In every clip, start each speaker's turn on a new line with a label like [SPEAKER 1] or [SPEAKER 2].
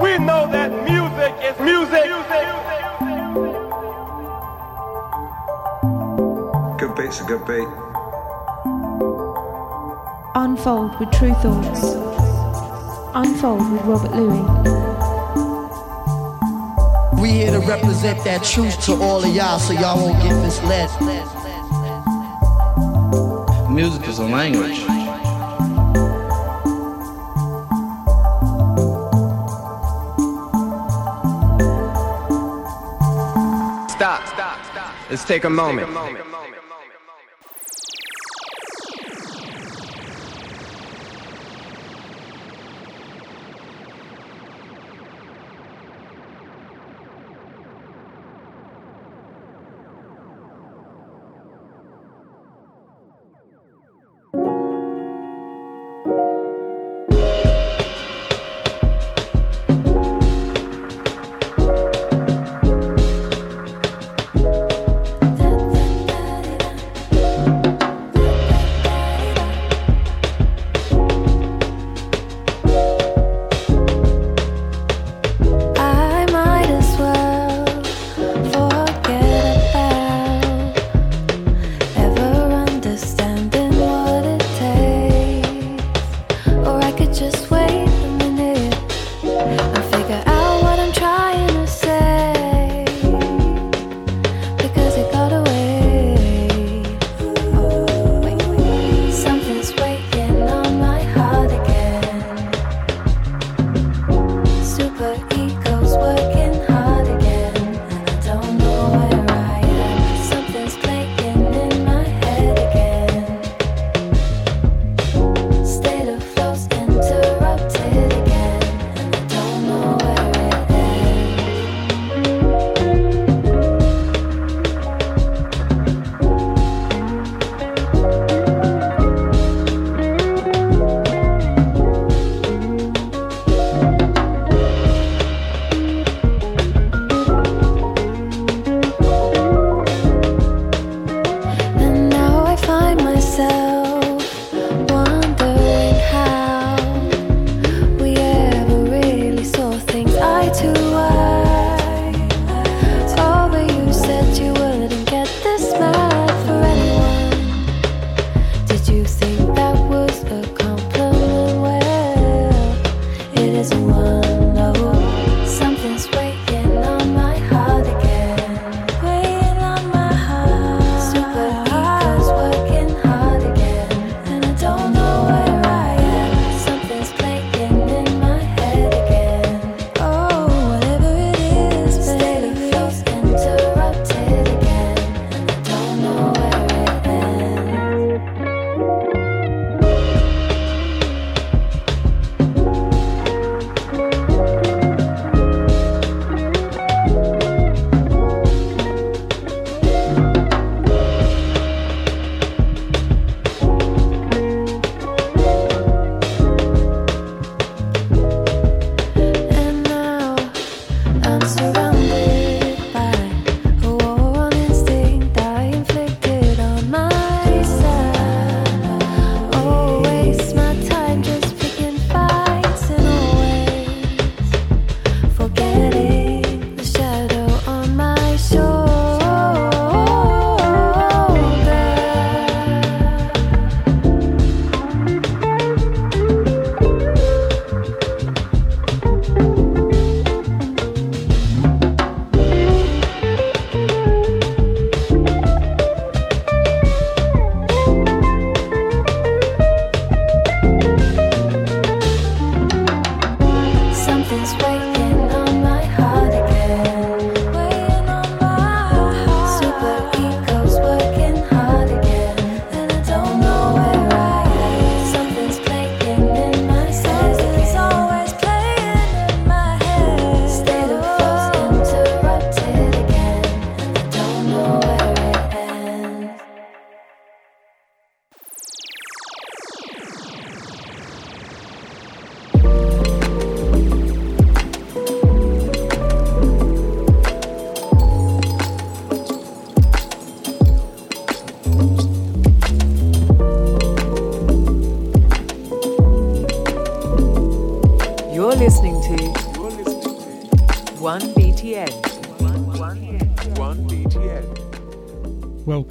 [SPEAKER 1] We know that music is music.
[SPEAKER 2] Good beat's a good beat.
[SPEAKER 3] Unfold with Tru Thoughts. Unfold with Robert Luis.
[SPEAKER 4] We here to represent that truth to all of y'all so y'all won't get misled.
[SPEAKER 5] Music is a language.
[SPEAKER 6] Stop. Stop. Let's take a moment.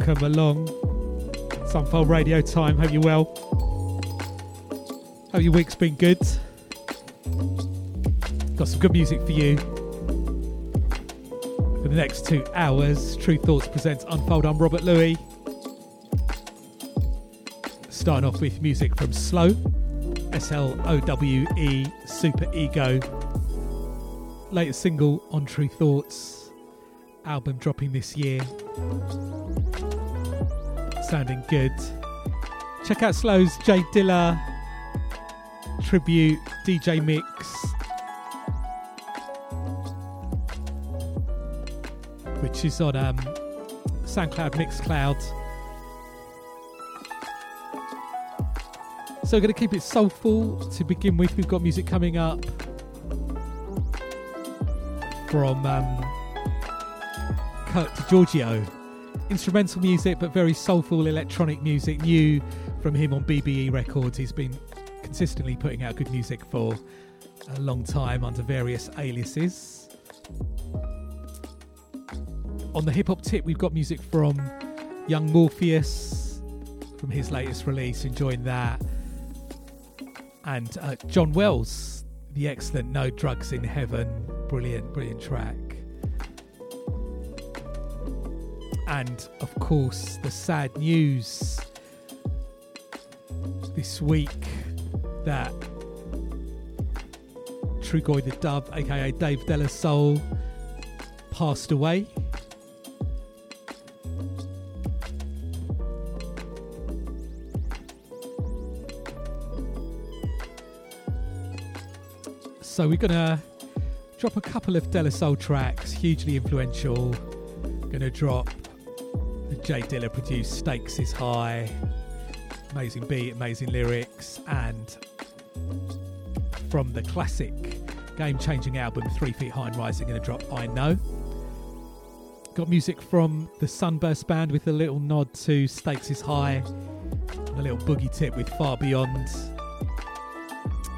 [SPEAKER 7] Welcome along. It's Unfold Radio time. Hope you're well. Hope your week's been good. Got some good music for you. For the next two hours, Tru Thoughts presents Unfold. I'm Robert Luis. Starting off with music from Slowe, S L O W E, Super Ego. Latest single on Tru Thoughts. Album dropping this year. Sounding good. Check out Slowe's J Dilla tribute DJ mix. Which is on um, SoundCloud, Mixcloud. So we're going to keep it soulful to begin with. We've got music coming up from um, Kirk Degiorgio. Instrumental music, but very soulful electronic music. New from him on BBE Records. He's been consistently putting out good music for a long time under various aliases. On the hip hop tip, we've got music from Young Morpheus from his latest release. Enjoying that and uh, John Wells, the excellent No Drugs in Heaven. Brilliant, brilliant track. And of course, the sad news this week that Trugoy the Dove, aka Dave De La Soul, passed away. So we're gonna drop a couple of De La Soul tracks, hugely influential. Gonna drop the J Dilla produced Stakes is High, amazing beat, amazing lyrics, and from the classic game changing album Three Feet High and Rising, gonna drop I Know. Got music from the Sunburst Band with a little nod to Stakes is High, a little boogie tip with Far Beyond,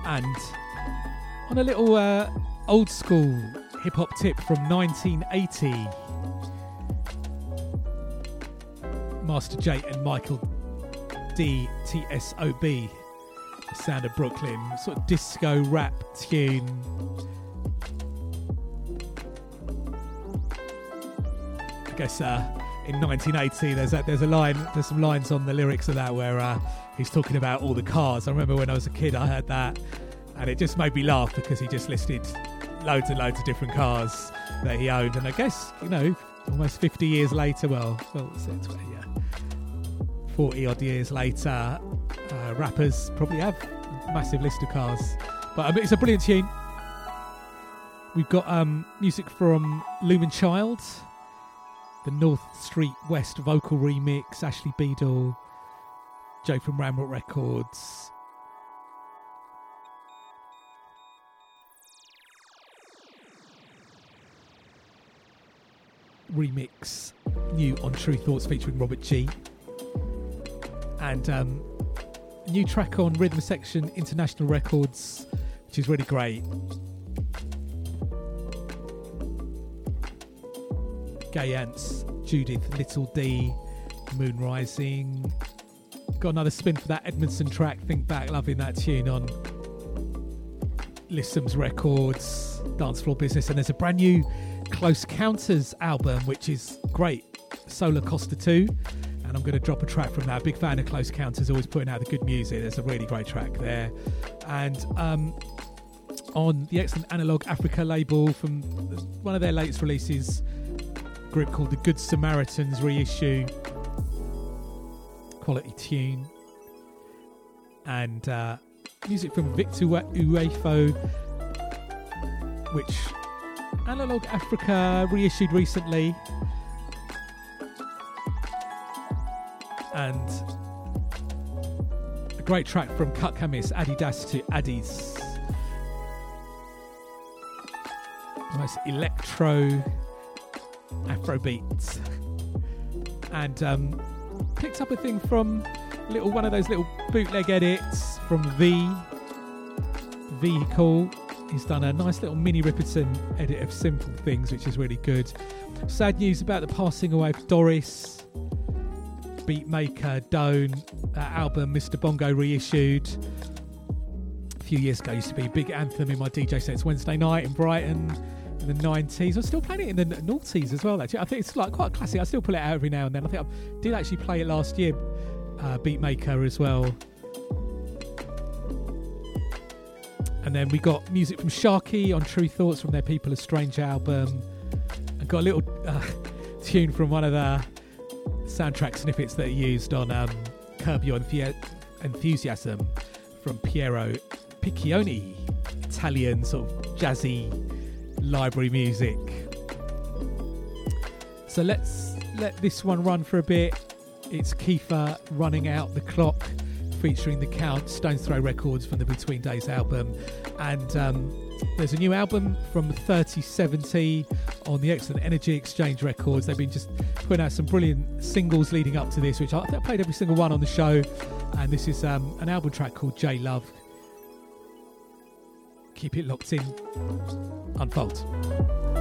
[SPEAKER 7] and on a little uh, old school hip hop tip from 1980. Master J and Michael D T S O B, sound of Brooklyn, sort of disco rap tune. I guess uh, in 1980, there's a, there's a line, there's some lines on the lyrics of that where uh, he's talking about all the cars. I remember when I was a kid, I heard that and it just made me laugh because he just listed loads and loads of different cars that he owned. And I guess, you know, almost 50 years later, well, well, it, 20, yeah, 40 odd years later, uh, rappers probably have a massive list of cars. But um, it's a brilliant tune. We've got um, music from Lumen Child, the North Street West vocal remix, Ashley Beadle, Joe from Ramrock Records, remix new on Tru Thoughts featuring Robert G. And um, new track on Rhythm Section International Records, which is really great. Gay Ants, Judith, Little D, Moon Rising. Got another spin for that Edmondson track, Think Back, loving that tune on Lissom's Records, Dance Floor Business. And there's a brand new Close Counters album, which is great. Solar Costa 2. And I'm going to drop a track from that. Big fan of Close Counters, always putting out the good music. There's a really great track there. And um, on the excellent Analog Africa label from one of their latest releases, group called the Good Samaritans reissue. Quality tune. And uh, music from Victor Uwaifo, which Analog Africa reissued recently. And a great track from Cut Chemist, Adidas to Addis. Most electro Afro beats. And um, picked up a thing from little one of those little bootleg edits from V Vehicle He's done a nice little Minnie Riperton edit of Simple Things, which is really good. Sad news about the passing away of Doris, beatmaker Doan. That album, Mr. Bongo, reissued a few years ago. Used to be a big anthem in my DJ sets Wednesday night in Brighton in the 90s. I'm still playing it in the noughties as well, actually. I think it's like quite a classic. I still pull it out every now and then. I think I did actually play it last year, uh, Beatmaker as well. And then we got music from Sharky on Tru Thoughts from their People Are Strange album. And got a little uh, tune from one of the soundtrack snippets that are used on um, Curb Your Enthu- Enthusiasm from Piero Piccioni, Italian sort of jazzy library music. So let's let this one run for a bit. It's Kiefer running out the clock featuring the Count, Stones Throw Records from the Between Days album. And um, there's a new album from 3070 on the excellent Energy Exchange Records. They've been just putting out some brilliant singles leading up to this, which I, I played every single one on the show. And this is um, an album track called J Love. Keep it locked in. Unfold.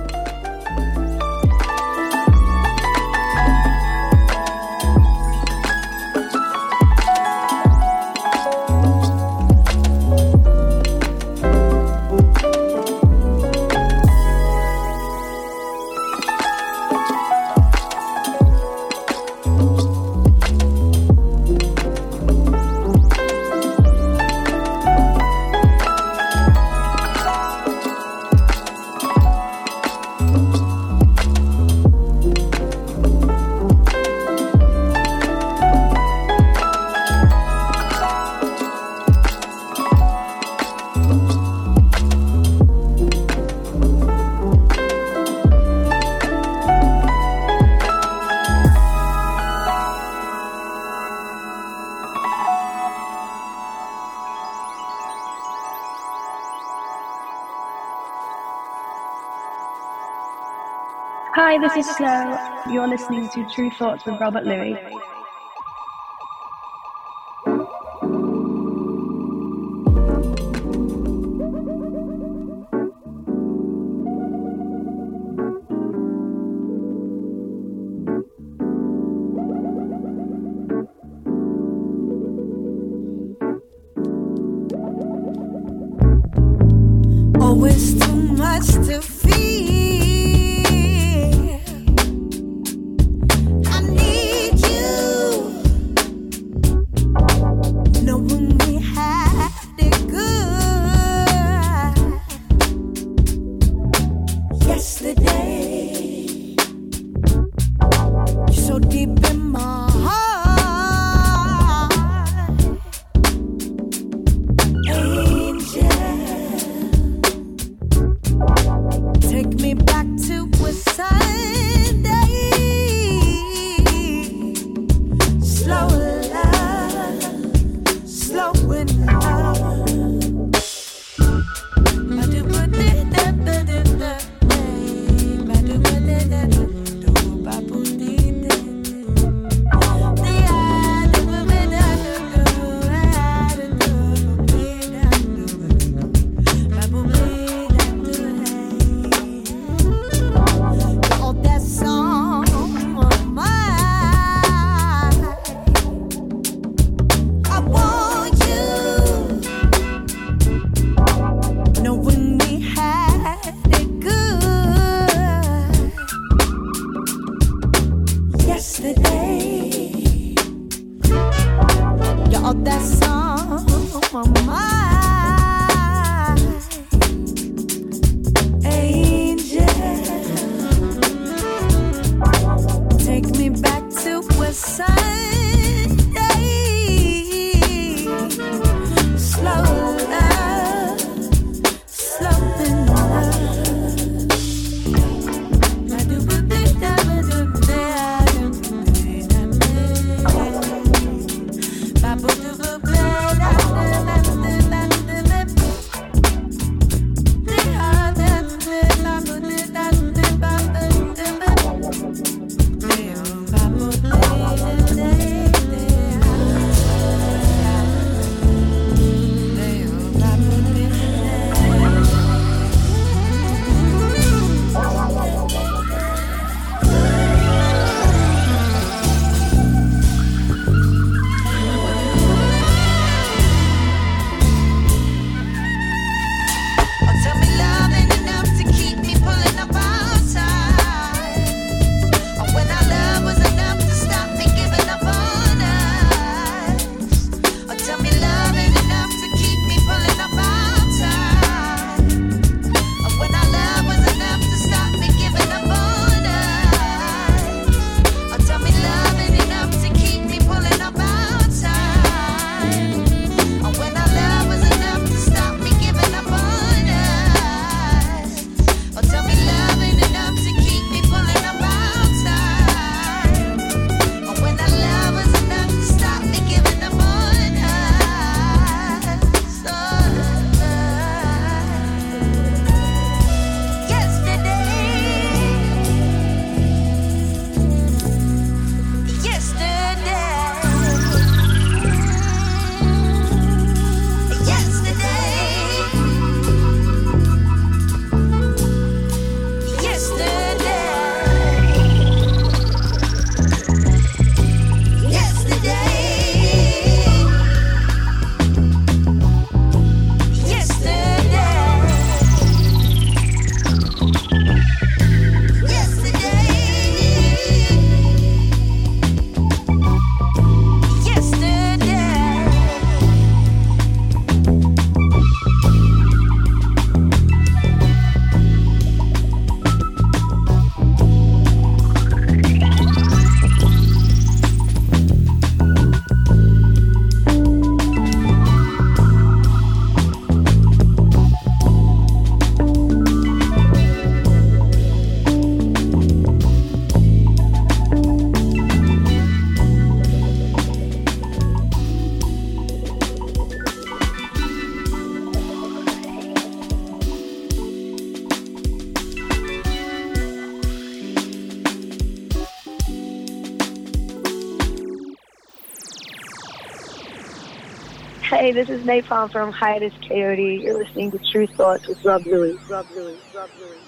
[SPEAKER 8] Is Snow. You're listening to Tru Thoughts with Robert
[SPEAKER 9] Luis. This is Napalm from Hiatus Kaiyote. You're listening to Tru Thoughts with Rob Louie. Rob Louie. Rob Louie.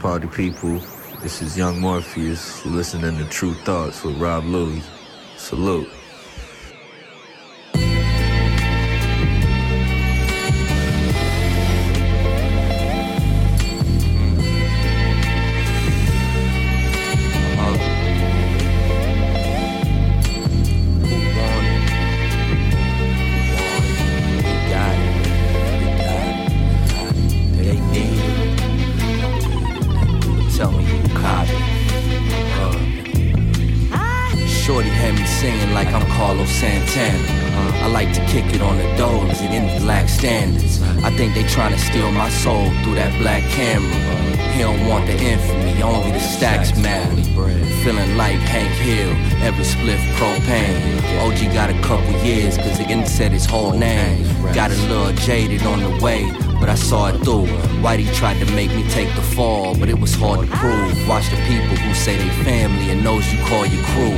[SPEAKER 10] Party people. This is Young Morpheus. Listening to Tru Thoughts with Rob Louie. Salute.
[SPEAKER 11] Steal my soul through that black camera. He don't want the infamy, only the stacks matter. Feeling like Hank Hill, every spliff propane. OG got a couple years, cause he didn't said his whole name. Got a little jaded on the way, but I saw it through. Whitey tried to make me take the fall, but it was hard to prove. Watch the people who say they family and those you call your crew.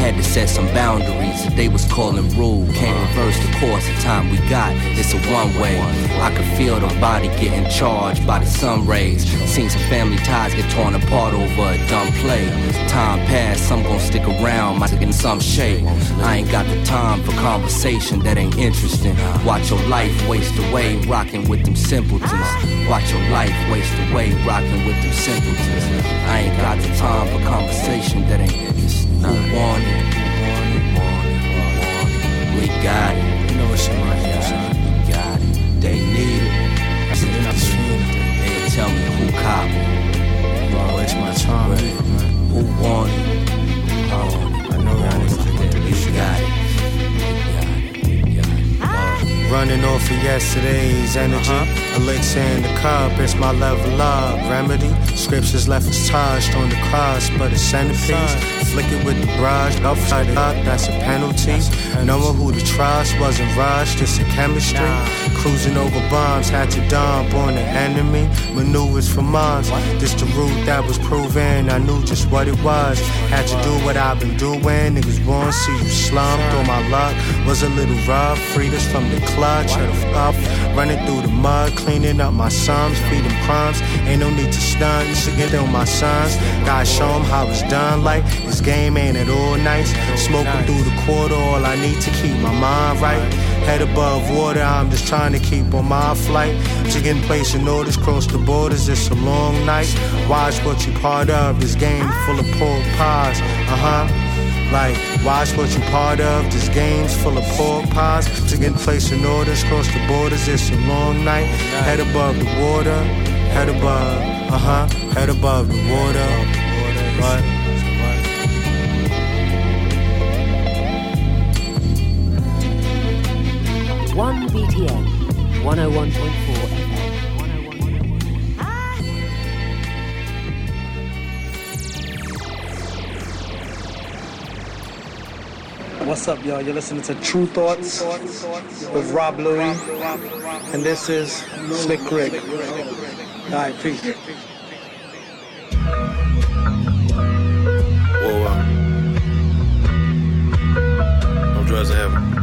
[SPEAKER 11] Had to set some boundaries that they was calling rule. Can't reverse the course of time we got. It's a one way. I could feel the body getting charged by the sun rays. Seen some family ties get torn apart over a dumb play. Time passed, some gon' stick around, might in some shape. I ain't got the time for conversation that ain't interesting. Watch your life waste away, rocking with them simpletons. Watch your life waste away, rocking with them simpletons. I ain't got the time for conversation that ain't interesting. Who want it? We got it.
[SPEAKER 12] You know it's in my head.
[SPEAKER 11] We got it. They need it.
[SPEAKER 12] I said they're not seeing it.
[SPEAKER 11] They tell me who cop it.
[SPEAKER 12] Bro, waste my time.
[SPEAKER 11] Who want it?
[SPEAKER 12] Oh, I know that is.
[SPEAKER 11] We got it.
[SPEAKER 12] Running off of yesterday's energy. Elixir in the cup, it's my level up. Remedy. Scriptures left us touched on the cross, but a centerpiece. Flick it with the brush, upside it up, that's a penalty. Knowing who to trust wasn't rushed, it's a chemistry. Cruising over bombs, had to dump on the enemy. Maneuvers for months. This the route that was proven, I knew just what it was. Had to do what I've been doing. Niggas won't see you slump. Though my luck was a little rough. Freed us from the clutch of the up. Running through the mud, cleaning up my sums, feeding crumbs. Ain't no need to stunt, to get on my sons. Gotta show 'em how it's done. Like this game ain't at all nice. Smoking through the quarter, all I need to keep my mind right. Head above water, I'm just trying to keep on my flight. To Chicken placing orders, cross the borders, it's a long night. Watch what you part of, this game full of pork pies. Uh huh. Like, watch what you part of. This game's full of pork pies. To get placing orders, cross the borders, it's a long night. Head above the water, head above, uh huh, head above the water. But
[SPEAKER 13] 1 BTN 101.4 FM.
[SPEAKER 14] What's up, y'all? You're listening to Tru Thoughts, with Rob Louie, and this is Slick Rick. All right, peace.
[SPEAKER 15] Whoa, wow. I'm dressed in heaven.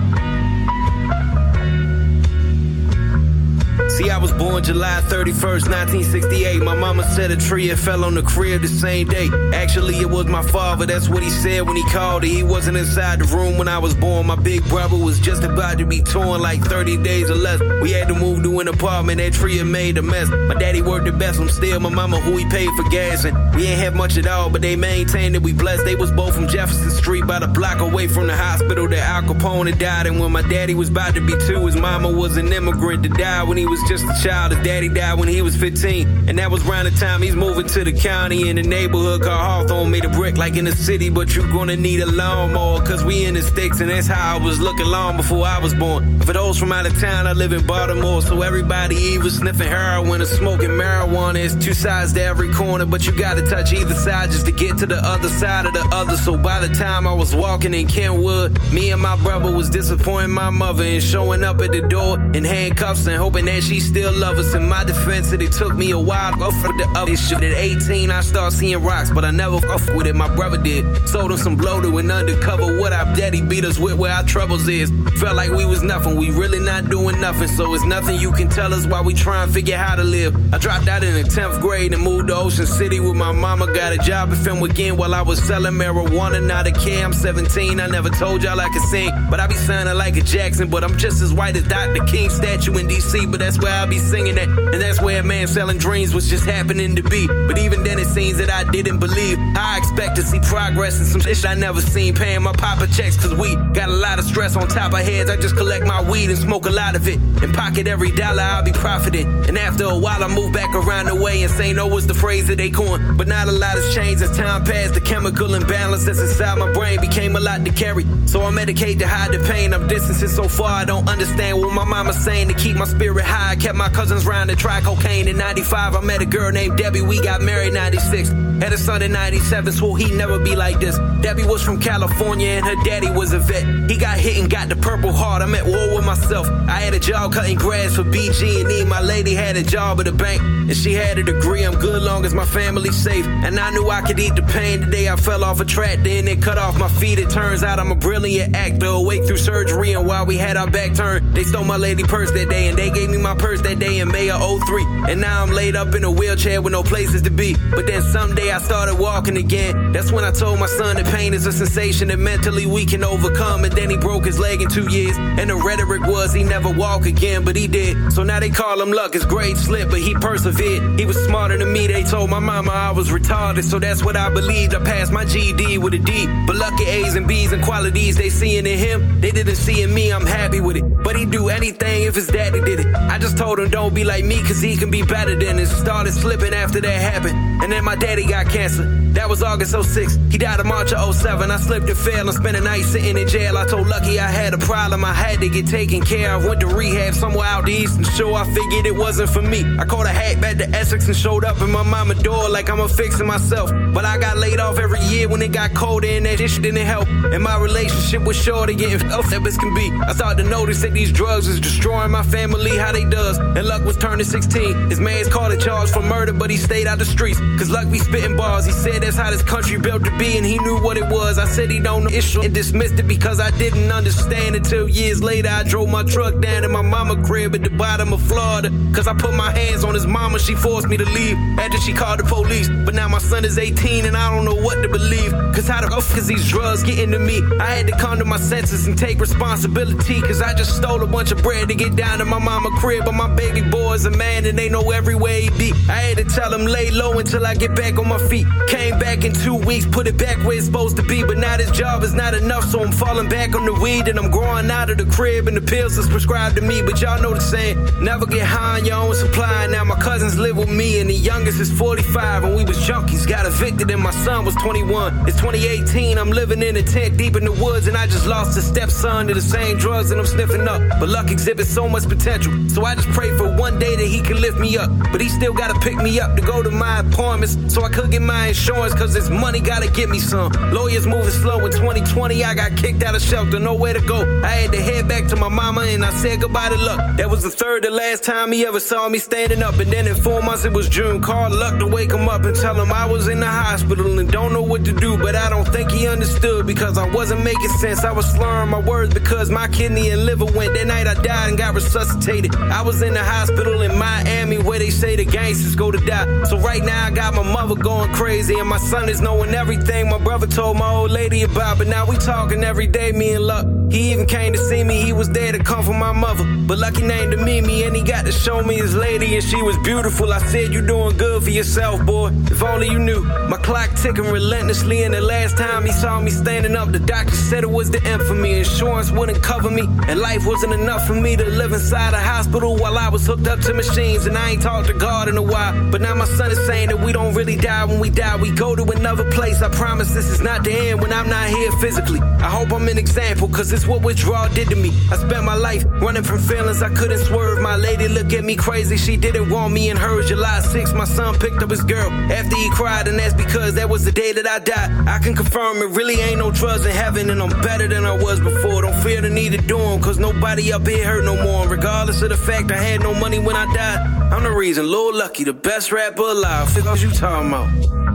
[SPEAKER 15] See, I was born July 31st, 1968. My mama said a tree had fell on the crib the same day. Actually, it was my father. That's what he said when he called it. He wasn't inside the room when I was born. My big brother was just about to be torn like 30 days or less. We had to move to an apartment. That tree had made a mess. My daddy worked the best. I'm still my mama who he paid for gas. And we ain't have much at all, but they maintained that we blessed. They was both from Jefferson Street, about a block away from the hospital that Al Capone had died. And when my daddy was about to be two, his mama was an immigrant that died when he was just a child. His daddy died when he was 15. And that was around the time he's moving to the county in the neighborhood called Hawthorne. Made a brick like in the city, but you gonna need a lawnmower. Cause we in the sticks, and that's how I was looking long before I was born. For those from out of town, I live in Baltimore. So everybody either sniffing heroin or smoking marijuana. It's two sides to every corner, but you gotta touch either side just to get to the other side of the other. So by the time I was walking in Kenwood, me and my brother was disappointing my mother and showing up at the door in handcuffs and hoping that she still love us. In my defense, and it took me a while to go for the other shit. At 18, I start seeing rocks, but I never fuck with it. My brother did. Sold him some blow to an undercover. What our daddy beat us with where our troubles is. Felt like we was nothing. We really not doing nothing. So it's nothing you can tell us while we try and figure how to live. I dropped out in the 10th grade and moved to Ocean City with my mama. Got a job at Film again while I was selling marijuana. Not a kid. I'm 17. I never told y'all I could sing, but I be sounding like a Jackson. But I'm just as white as Dr. King statue in DC. But that's where I be singing at, and that's where a man selling dreams was just happening to be. But even then, it seems that I didn't believe. I expect to see progress and some shit I never seen. Paying my papa checks, cause we got a lot of stress on top of heads. I just collect my weed and smoke a lot of it. And pocket every dollar, I'll be profiting. And after a while, I move back around the way and say no was the phrase that they coined. But not a lot has changed as time passed. The chemical imbalance that's inside my brain became a lot to carry. So I medicate to hide the pain. I'm distancing so far, I don't understand what my mama's saying to keep my spirit high. Kept my cousins round to try cocaine in 95. I met a girl named Debbie, we got married 96. Had a son in 97, swore he'd never be like this. Debbie was from California and her daddy was a vet. He got hit and got the purple heart. I'm at war with myself. I had a job cutting grass for BG&E. My lady had a job at a bank and she had a degree. I'm good long as my family's safe. And I knew I could eat the pain the day I fell off a track. Then they cut off my feet. It turns out I'm a brilliant actor. Awake through surgery and while we had our back turned, they stole my lady purse that day and they gave me my purse that day in May of 03. And now I'm laid up in a wheelchair with no places to be. But then someday I started walking again. That's when I told my son that pain is a sensation that mentally we can overcome. And then he broke his leg in two years. And the rhetoric was he never walk again, but he did. So now they call him luck. His grade slipped, but he persevered. He was smarter than me. They told my mama I was retarded, so that's what I believed. I passed my GED with a D. But lucky A's and B's and qualities they seeing in him, they didn't see in me. I'm happy with it. But he'd do anything if his daddy did it. I just told him don't be like me, cause he can be better than it. Started slipping after that happened. And then my daddy got cancer. That was August 06. He died in March of 07. I slipped and fell and spent a night sitting in jail. I told Lucky I had a problem. I had to get taken care of. Went to rehab somewhere out the eastern shore. I figured it wasn't for me. I caught a hat back to Essex and showed up in my mama door like I'm a fixing myself. But I got laid off every year when it got colder and that shit didn't help. And my relationship was shorter getting up as can be. I started to notice that these drugs is destroying my family, how they does. And Luck was turning 16. His man's caught a charge for murder, but he stayed out the streets. Cause Luck be spitting bars. He said that's how this country built to be, and he knew what it was. I said he don't know issue and dismissed it because I didn't understand until years later. I drove my truck down to my mama crib at the bottom of Florida. Cause I put my hands on his mama, she forced me to leave after she called the police. But now my son is 18 and I don't know what to believe. Cause how the fuck is these drugs getting to me? I had to come to my senses and take responsibility. Cause I just stole a bunch of bread to get down to my mama crib. But my baby boy's a man and they know everywhere he be. I had to tell him lay low until I get back on my feet. Came back in two weeks, put it back where it's supposed to be. But now this job is not enough, so I'm falling back on the weed and I'm growing out of the crib and the pills is prescribed to me. But y'all know the saying, never get high on your own supply. Now my cousins live with me and the youngest is 45 and we was junkies. Got evicted and my son was 21. It's 2018, I'm living in a tent deep in the woods and I just lost a stepson to the same drugs and I'm sniffing up. But luck exhibits so much potential, so I just pray for one day that he can lift me up. But he still gotta pick me up to go to my appointments so I could get my insurance cause this money gotta get me some. Lawyers moving slow in 2020, I got kicked out of shelter, nowhere to go. I had to head back to my mama and I said goodbye to luck. That was the third to last time he ever saw me standing up. And then in four months it was June. Called luck to wake him up and tell him I was in the hospital and don't know what to do. But I don't think he understood because I wasn't making sense. I was slurring my words because my kidney and liver went. That night I died and got resuscitated. I was in the hospital in Miami where they say the gangsters go to die. So right now I got my mother going crazy and my son is knowing everything my brother told my old lady about. But now we talking every day, me and luck. He even came to see me, he was there to comfort my mother. But lucky named to Mimi and he got to show me his lady and she was beautiful. I said, You doing good for yourself, boy. If only you knew. My clock ticking relentlessly, and the last time he saw me standing up, the doctor said it was the me. Insurance wouldn't cover me, and life wasn't enough for me to live inside a hospital while I was hooked up to machines. And I ain't talked to God in a while. But now my son is saying that we don't really die when we die. We go to another place. I promise this is not the end when I'm not here physically. I hope I'm an example, cause it's what withdrawal did to me. I spent my life running from feelings I couldn't swerve. My lady look at me crazy, she didn't want me in hers. July 6th, my son picked up his girl after he cried, and that's because that was the day that I died. I can confirm it really ain't no drugs in heaven, and I'm better than I was before. Don't fear the need to do them, cause nobody up here hurt no more. And regardless of the fact I had no money when I died, I'm the reason. Lil Lucky, the best rapper alive. What you talking about.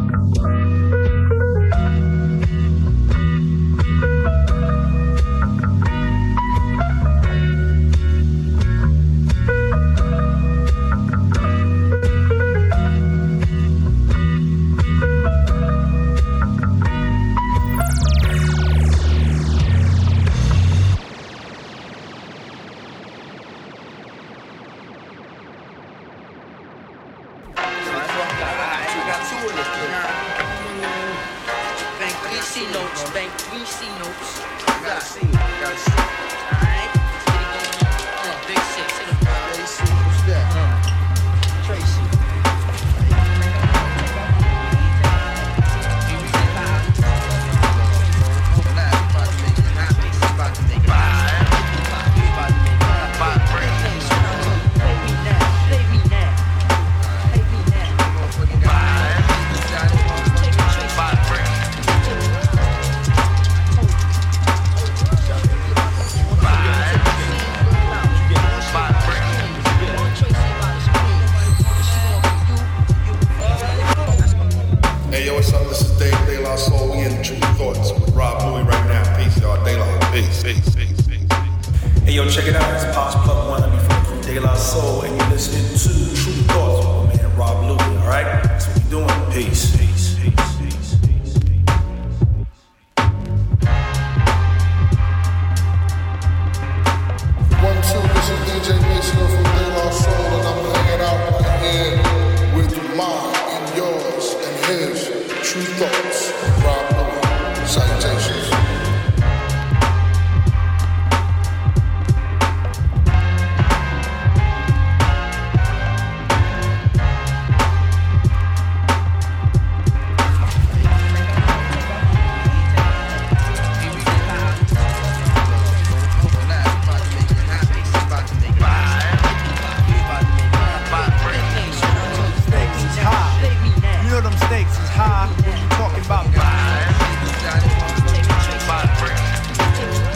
[SPEAKER 16] High. Talking about?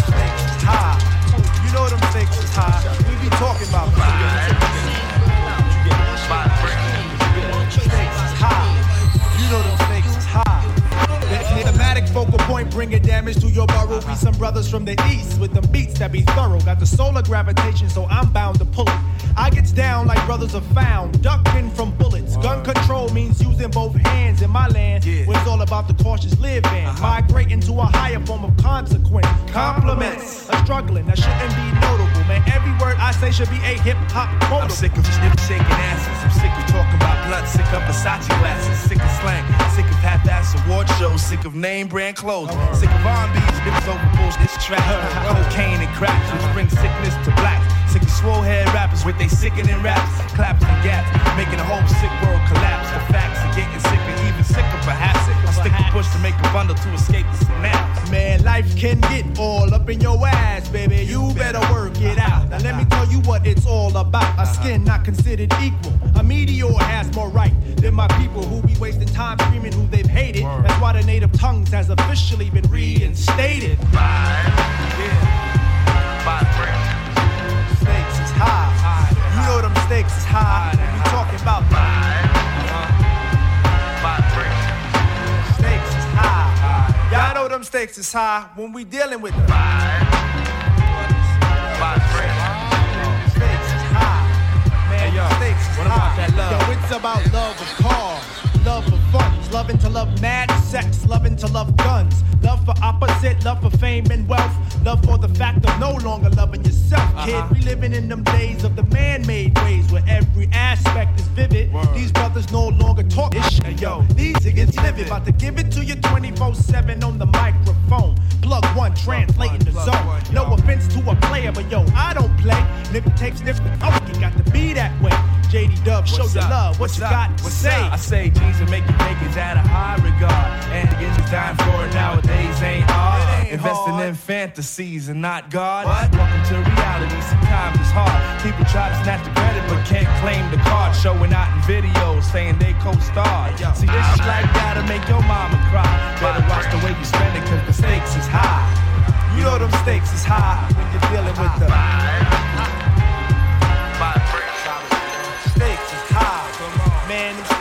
[SPEAKER 16] Stakes high. You know them stakes is high. We be talking about high. You know them stakes is high. The thematic focal point bringing damage to your burrow. Be some brothers from the east with them beats that be thorough. Got the solar gravitation, so I'm bound to pull it. I gets down like brothers are found, should be a hip hop quote.
[SPEAKER 17] I'm sick of snip shaking asses. I'm sick of talking about blood. Sick of Versace glasses. Sick of slang. Sick of half-ass award shows. Sick of name brand clothes. Sick of R&B's. Nips over bullshit. This track. Cocaine and cracks, which bring sickness to black. Sick of swole head rappers with they sickening raps. Claps and gaps, making the whole sick world collapse. The facts are getting sicker, even sicker perhaps. I stick a push to make a bundle to escape the synapse.
[SPEAKER 16] Man, life can get all up in your ass, baby. You better work it out. Now let me tell you what it's all about. A uh-huh. skin not considered equal. A meteor has more right than my people who be wasting time screaming who they've hated. That's why the native tongues has officially been reinstated. Stakes is high. You know them stakes is high. Them stakes is high when we dealing with them. Stakes is high. Man,
[SPEAKER 17] yo, what about
[SPEAKER 16] high.
[SPEAKER 17] that love?
[SPEAKER 16] Yo, it's about love of cars, love of funds, loving to love mad sex, loving to love guns, love for opposite, love for fame and wealth, love for the fact of no longer loving yourself, kid.
[SPEAKER 17] Uh-huh.
[SPEAKER 16] We living in them days of the man-made ways where every aspect is vivid. These brothers no longer talk this shit, yo. These niggas living, about to give it to you 24/7 on the microphone. Plug one, translating the zone. No offense to a player, but yo, I don't play. Nip takes different. Oh, you got to be that way. JD Dub, show your love. What
[SPEAKER 17] What's
[SPEAKER 16] you
[SPEAKER 17] up?
[SPEAKER 16] got to
[SPEAKER 17] What's
[SPEAKER 16] say?
[SPEAKER 17] up? I say jeans and make you take it out of high regard. And the time for it nowadays ain't hard.
[SPEAKER 16] Ain't
[SPEAKER 17] Investing
[SPEAKER 16] hard.
[SPEAKER 17] in fantasies and not God. Welcome to reality. Sometimes it's hard. People try to snatch the credit but can't claim the card. Showing out in videos saying they co-star. See, this shit like that'll make your mama cry. Better watch the way you spend it cause the stakes is high.
[SPEAKER 16] You know them stakes is high when you're dealing with them.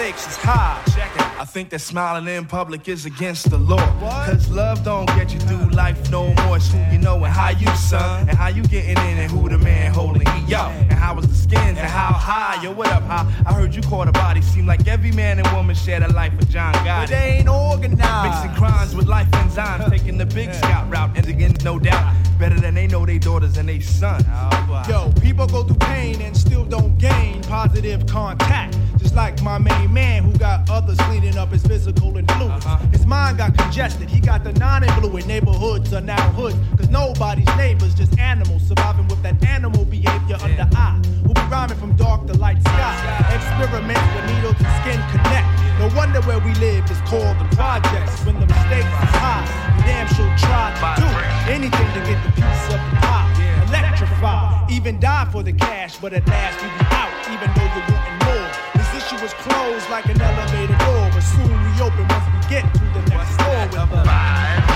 [SPEAKER 16] Stakes is high.
[SPEAKER 17] Check it. I think that smiling in public is against the law. Cause love don't get you through life no more. It's who you know and how you son. And how you getting in and who the man holding heat. Yo, and how was the skins and how high. Yo, what up, how? I heard you caught a body. Seem like every man and woman shared a life with John
[SPEAKER 16] But
[SPEAKER 17] Gotti.
[SPEAKER 16] they ain't organized.
[SPEAKER 17] Mixing crimes with life enzymes, taking the big scout route, and again, no doubt, better than they know they daughters and they sons.
[SPEAKER 16] Oh, Yo, people go through pain and still don't gain positive contact. Just like my main man who got others cleaning up his physical influence. His mind got congested. He got the non-influent neighborhoods are now hoods. Cause nobody's neighbors, just animals surviving with that animal behavior under eye. Who be rhyming from dark to light sky. Experiments where needles and skin connect. No wonder where we live is called the projects. When the stakes is high, you damn sure try to do anything to get the piece of the pie. Electrify, even die for the cash, but at last you be out, even though you're wanting issue was closed like an elevator door, but soon we open once we get to the next floor with the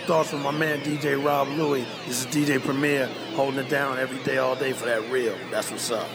[SPEAKER 18] Thoughts with my man DJ Rob Luis. This is DJ Premier holding it down every day, all day for that real. That's what's up.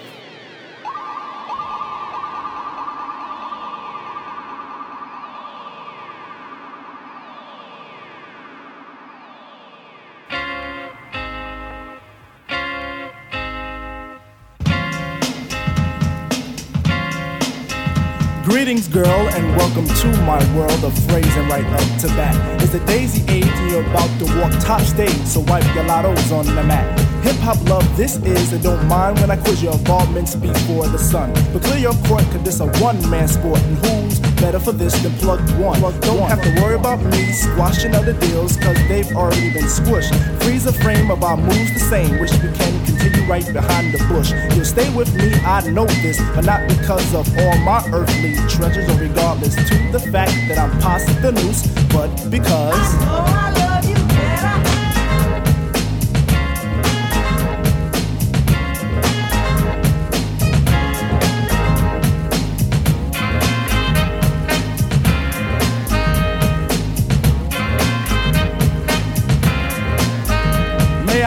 [SPEAKER 16] Greetings, girl, and welcome to my world of phrasing right up to bat. It's the daisy age, and you're about to walk top stage, so wipe your lottos on the mat. Hip hop love, this is, and don't mind when I quiz your involvements before the sun. But clear your court, cause this a one man sport, and who's better for this than plug one? don't have to worry about me squashing other deals, cause they've already been squished. Freeze a frame of our moves the same, which we can continue right behind the bush. You'll stay with me, I know this, but not because of all my earthly treasures, or regardless to the fact that I'm past the noose, but because.
[SPEAKER 17] May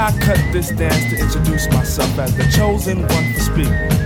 [SPEAKER 17] I cut this dance to introduce myself as the chosen one for speak?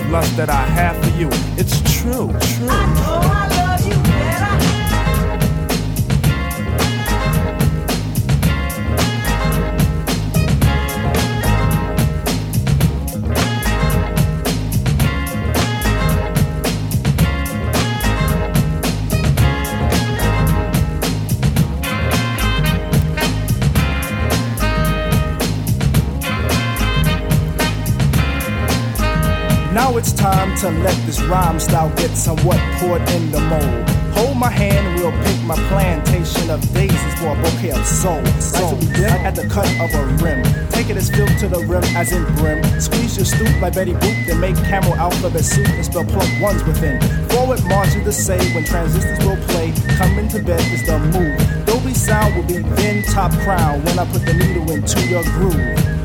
[SPEAKER 17] lust that I have for you, it's true, true.
[SPEAKER 16] Now time to let this rhyme style get somewhat poured in the mold. Hold my hand and we'll pick my plantation of daisies for a bouquet of soul. So at the cut of a rim. Take it as filled to the rim as in brim. Squeeze your stoop like Betty Boop, then make camel alphabet soup and spell plug ones within. Forward march is the say when transistors will play. Coming to bed is the move. Dolby sound will be then top crown when I put the needle into your groove.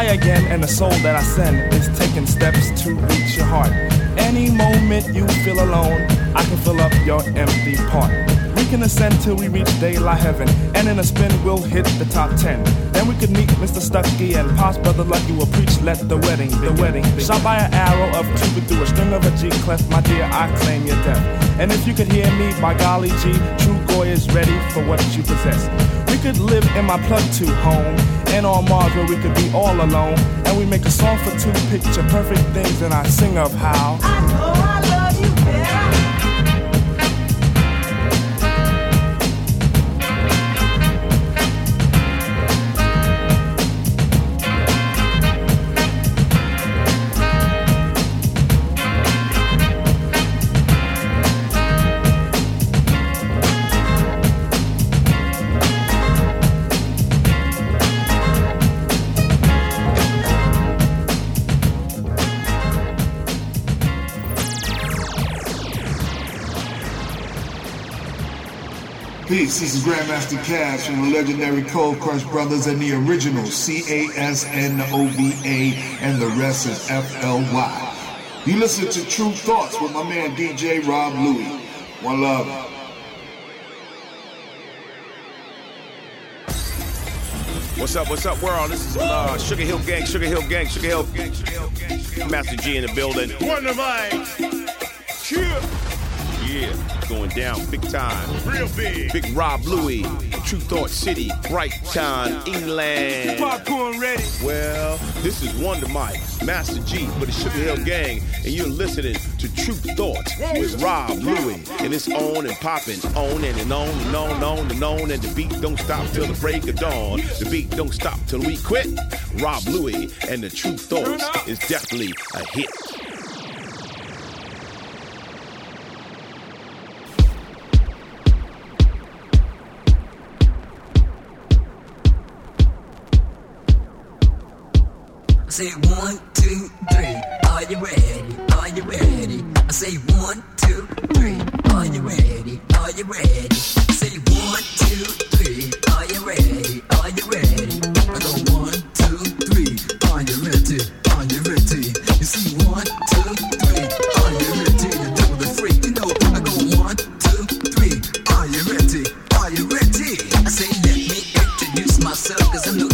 [SPEAKER 17] I again, and the soul that I send is taking steps to reach your heart. Any moment you feel alone, I can fill up your empty part. We can ascend till we reach daylight heaven, and in a spin we'll hit the top ten. Then we could meet Mr. Stucky and Pops Brother Lucky will preach. Let the wedding, the wedding, shot by an arrow of Cupid through a string of a G clef. My dear, I claim your death. And if you could hear me, by golly G, Trugoy is ready for what you possess. We could live in my plug two home, and on Mars where we could be all alone. And we make a song for two picture perfect things, and I sing of how.
[SPEAKER 19] Peace, this is Grandmaster Caz from the legendary Cold Crush Brothers and the original C-A-S-N-O-V-A and the rest is F-L-Y. You listen to Tru Thoughts with my man DJ Rob Luis. One love.
[SPEAKER 20] What's up, what's up, world? This is uh, Sugar Hill Gang, Sugar Hill Gang, Sugar Hill Gang, Sugar Hill Gang. Master G in the building.
[SPEAKER 21] Wonder Vibes. Yeah.
[SPEAKER 20] Going down big time. Real big. Big Rob Luis. Tru Thought City. Brighton, England.
[SPEAKER 17] Popcorn ready.
[SPEAKER 20] Well, this is Wonder Mike, Master G, for the Sugar Hill Gang, and you're listening to Tru Thoughts with Rob Luis. And it's on and popping, on and, and on and on and on and on. And the beat don't stop till the break of dawn. The beat don't stop till we quit. Rob Luis and the Tru Thoughts is definitely a hit.
[SPEAKER 22] Say one, two, three. Are you ready? Are you ready? I say one, two, three. Are you ready? Are you ready? I say one, two, three. Are you ready? Are you ready? I go one, two, three. Are you ready? Are you ready? You see one, two, three. Are you ready? You do the freak. You know I go one, two, three. Are you ready? Are you ready? I say let me introduce myself 'cause I'm.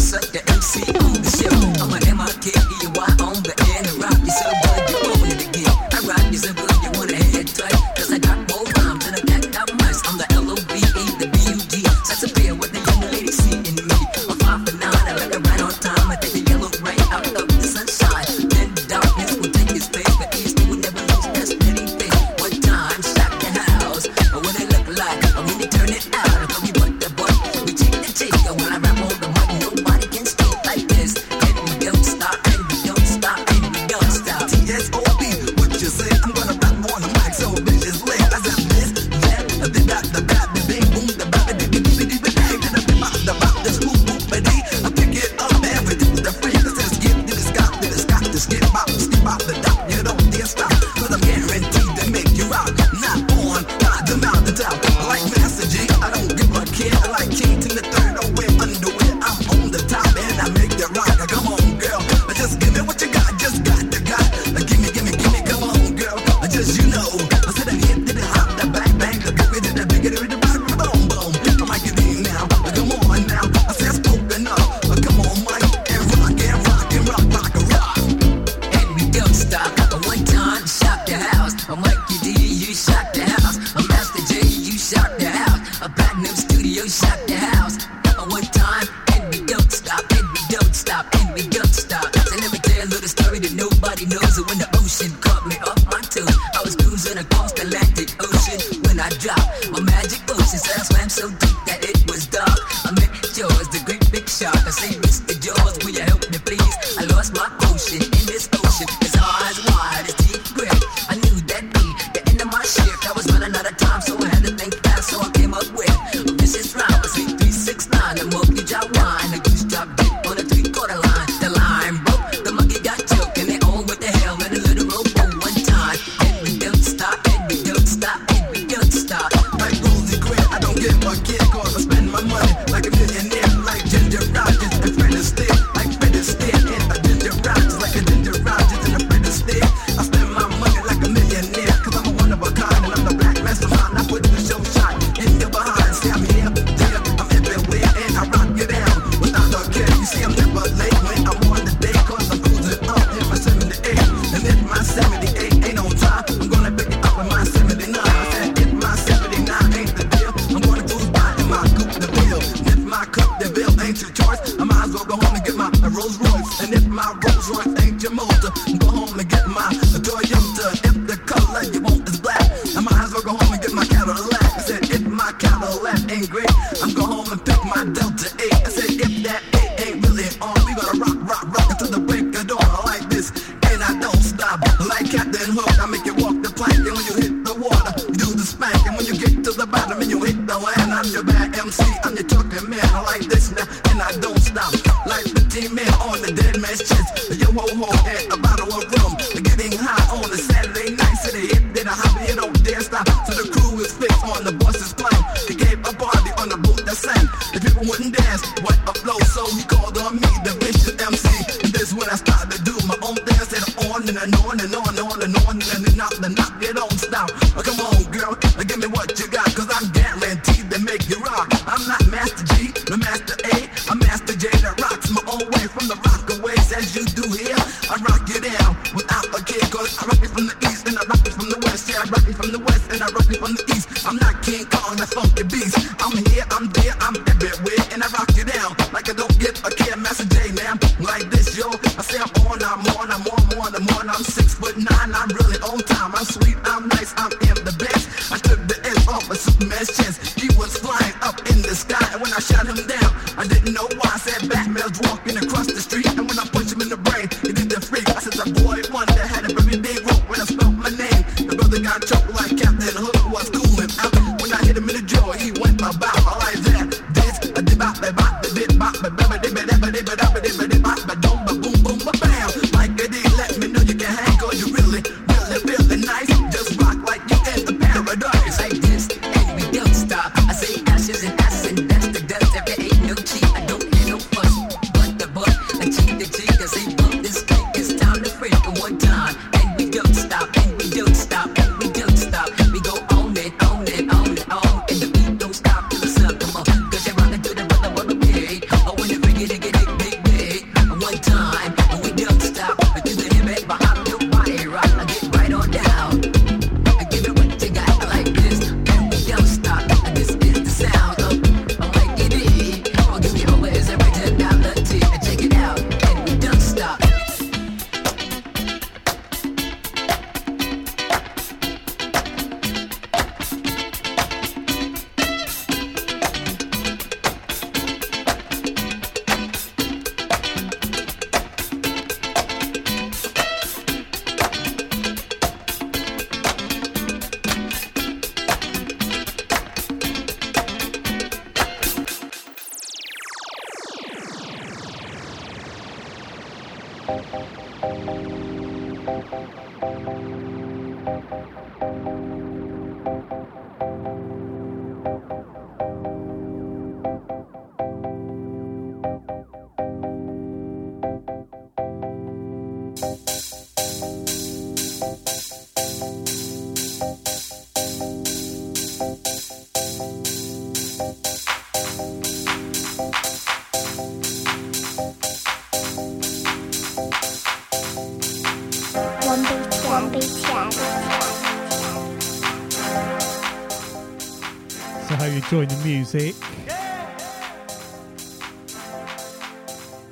[SPEAKER 7] Enjoying the music?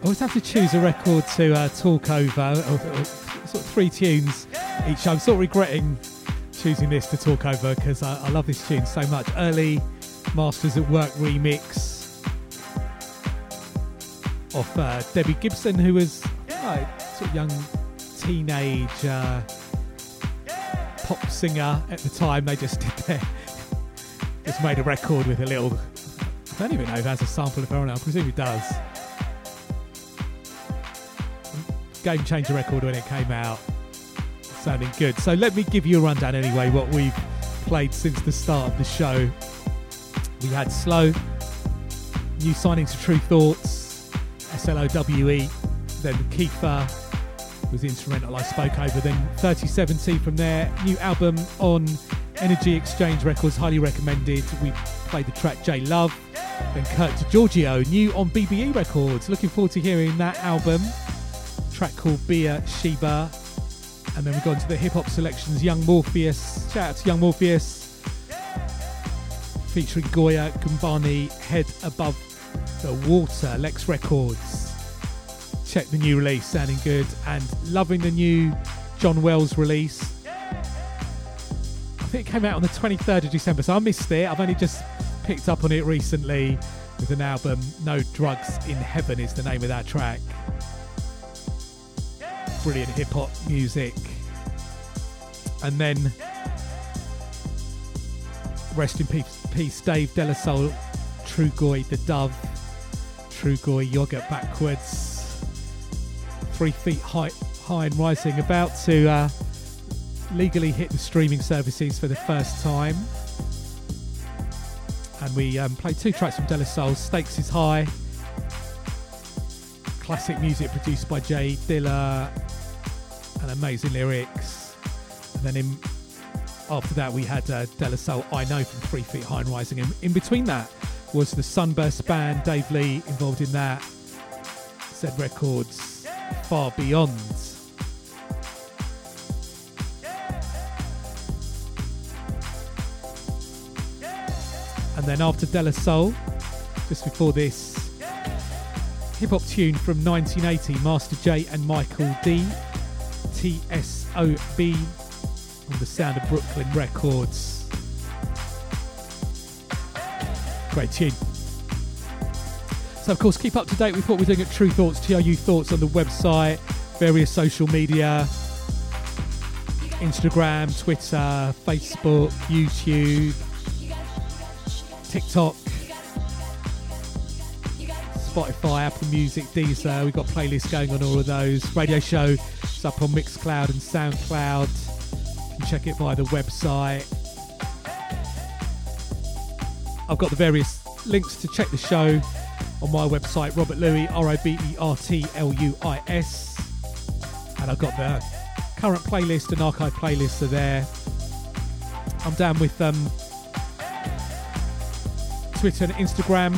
[SPEAKER 7] I always have to choose a record to uh, talk over, or, or sort of three tunes each. I'm sort of regretting choosing this to talk over because I, I love this tune so much. Early Masters at Work remix of uh, Debbie Gibson, who was like, sort of young teenage uh, pop singer at the time. They just did their just made a record with a little. I don't even know if that's a sample of her it. I presume it does. Game changer record when it came out, sounding good. So let me give you a rundown anyway. What we've played since the start of the show. We had Slowe, new signing to Tru Thoughts, S L O W E, then Kiefer was instrumental I spoke over. Then 3070 from there, new album on Energy Exchange Records, highly recommended. We played the track J Love. Then Kirk Degiorgio, new on BBE Records. Looking forward to hearing that album. Track called Bia Sheba. And then we got into the hip hop selections, Young Morpheus. Shout out to Young Morpheus. Featuring Goya Gumbani, Head Above the Water, Lex Records check the new release, sounding good, and loving the new John Wells release. It came out on the 23rd of December, so I missed it. I've only just picked up on it recently with an album, No Drugs in Heaven is the name of that track. Brilliant hip hop music. And then, rest in peace, peace Dave De La Soul, Trugoy the Dove, Trugoy Yogurt Backwards three feet high, high and rising, about to uh, legally hit the streaming services for the first time. And we um, played two tracks from De La Soul. Stakes is high. Classic music produced by J Dilla, and amazing lyrics. And then in, after that, we had uh, De La Soul. I know from Three Feet High and Rising. And in between that was the Sunburst Band. Dave Lee involved in that. Z Records far beyond. And then after De La Soul, just before this, hip hop tune from 1980, Master J and Michael D, TSOB, on the Sound of Brooklyn Records. Great tune. So, of course, keep up to date with what we're doing at Tru Thoughts, TRU Thoughts on the website, various social media Instagram, Twitter, Facebook, YouTube, TikTok, Spotify, Apple Music, Deezer. We've got playlists going on all of those. Radio show is up on Mixcloud and SoundCloud. Check it via the website. I've got the various links to check the show on my website, Robert Luis, R O B E R T L U I S. And I've got the current playlist and archive playlists are there. I'm down with um, Twitter and Instagram.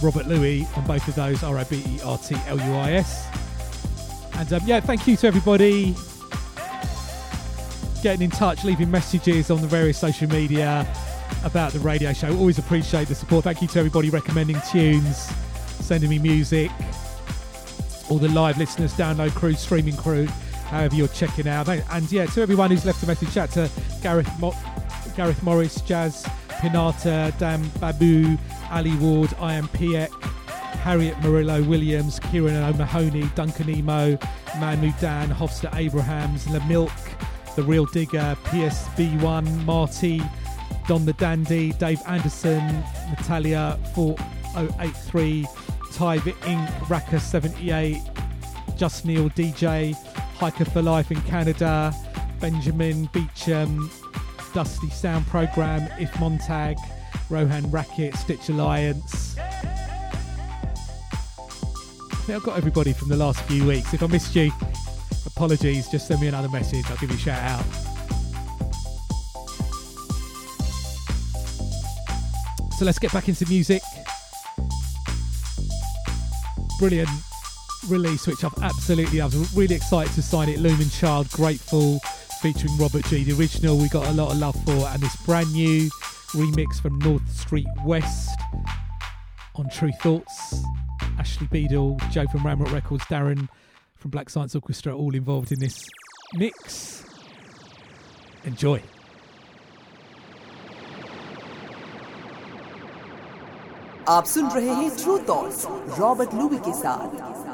[SPEAKER 7] Robert Luis on both of those, R O B E R T L U I S. And um, yeah, thank you to everybody getting in touch, leaving messages on the various social media about the radio show. Always appreciate the support. Thank you to everybody recommending tunes, sending me music, all the live listeners, download crew, streaming crew, however you're checking out. And yeah, to everyone who's left a message, chat to Gareth, Mo- Gareth Morris, Jazz, Pinata, Dan Babu, Ali Ward, I am Piek, Harriet Murillo Williams, Kieran O'Mahony, Duncan Emo, Manu Dan, Hofster Abrahams, La Milk, The Real Digger, PSB1, Marty, Don the Dandy, Dave Anderson, Natalia 4083, Tyve Inc., Raka 78, Just Neil DJ, Hiker for Life in Canada, Benjamin Beecham, Dusty Sound Program, If Montag, Rohan Racket, Stitch Alliance. I think I've got everybody from the last few weeks. If I missed you, apologies. Just send me another message. I'll give you a shout out. So let's get back into music. Brilliant release, which I've absolutely, I was really excited to sign it. Lumen Child, Grateful, featuring Robert G, the original we got a lot of love for, and this brand new remix from North Street West on Tru Thoughts. Ashley Beedle, Joe from Ramrock Records, Darren from Black Science Orchestra, all involved in this mix. Enjoy.
[SPEAKER 23] आप सुन रहे हैं true thoughts Robert Luby के साथ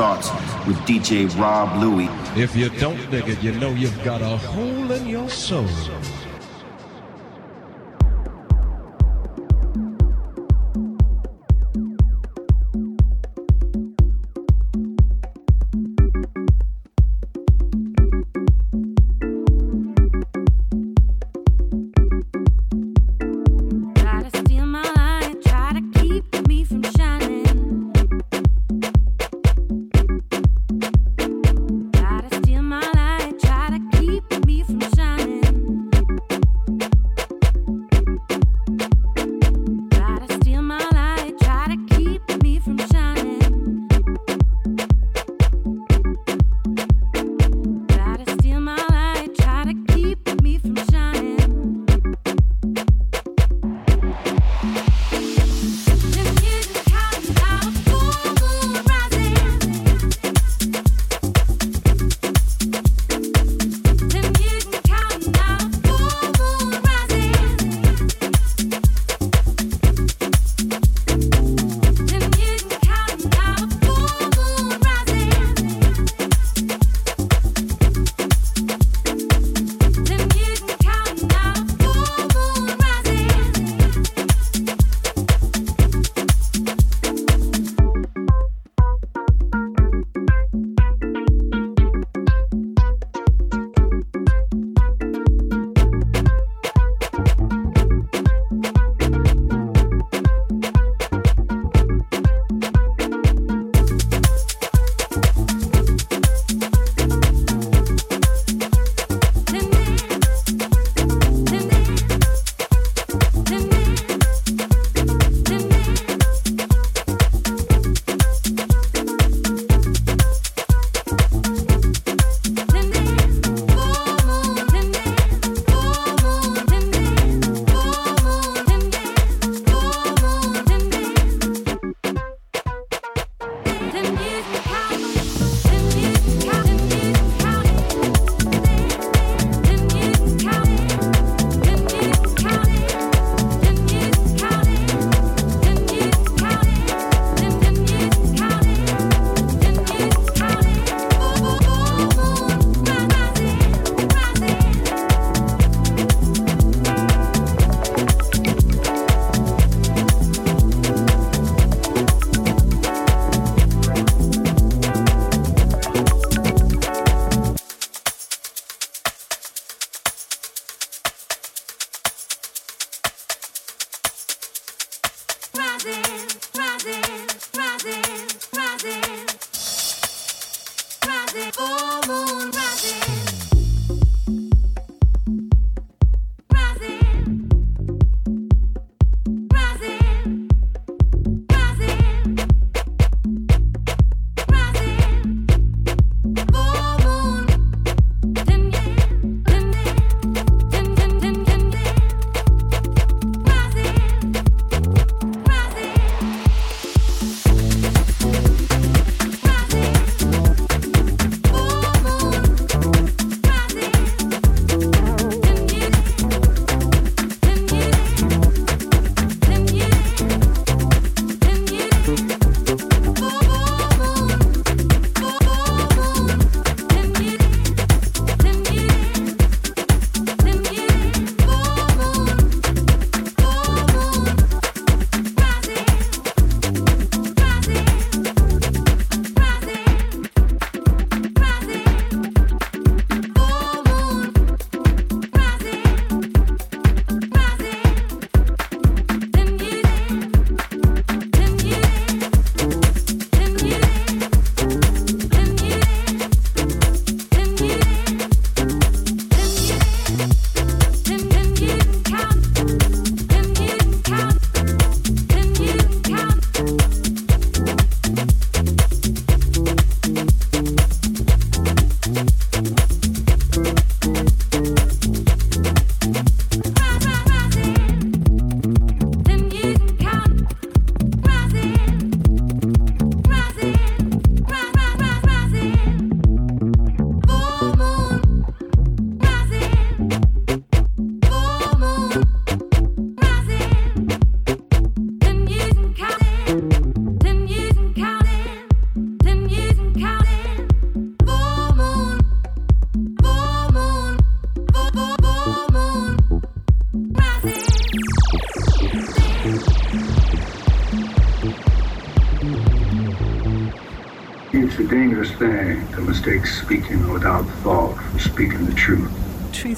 [SPEAKER 24] starts with
[SPEAKER 25] DJ Rob Luis.
[SPEAKER 26] If you don't dig it, you know you've got a hole in your soul.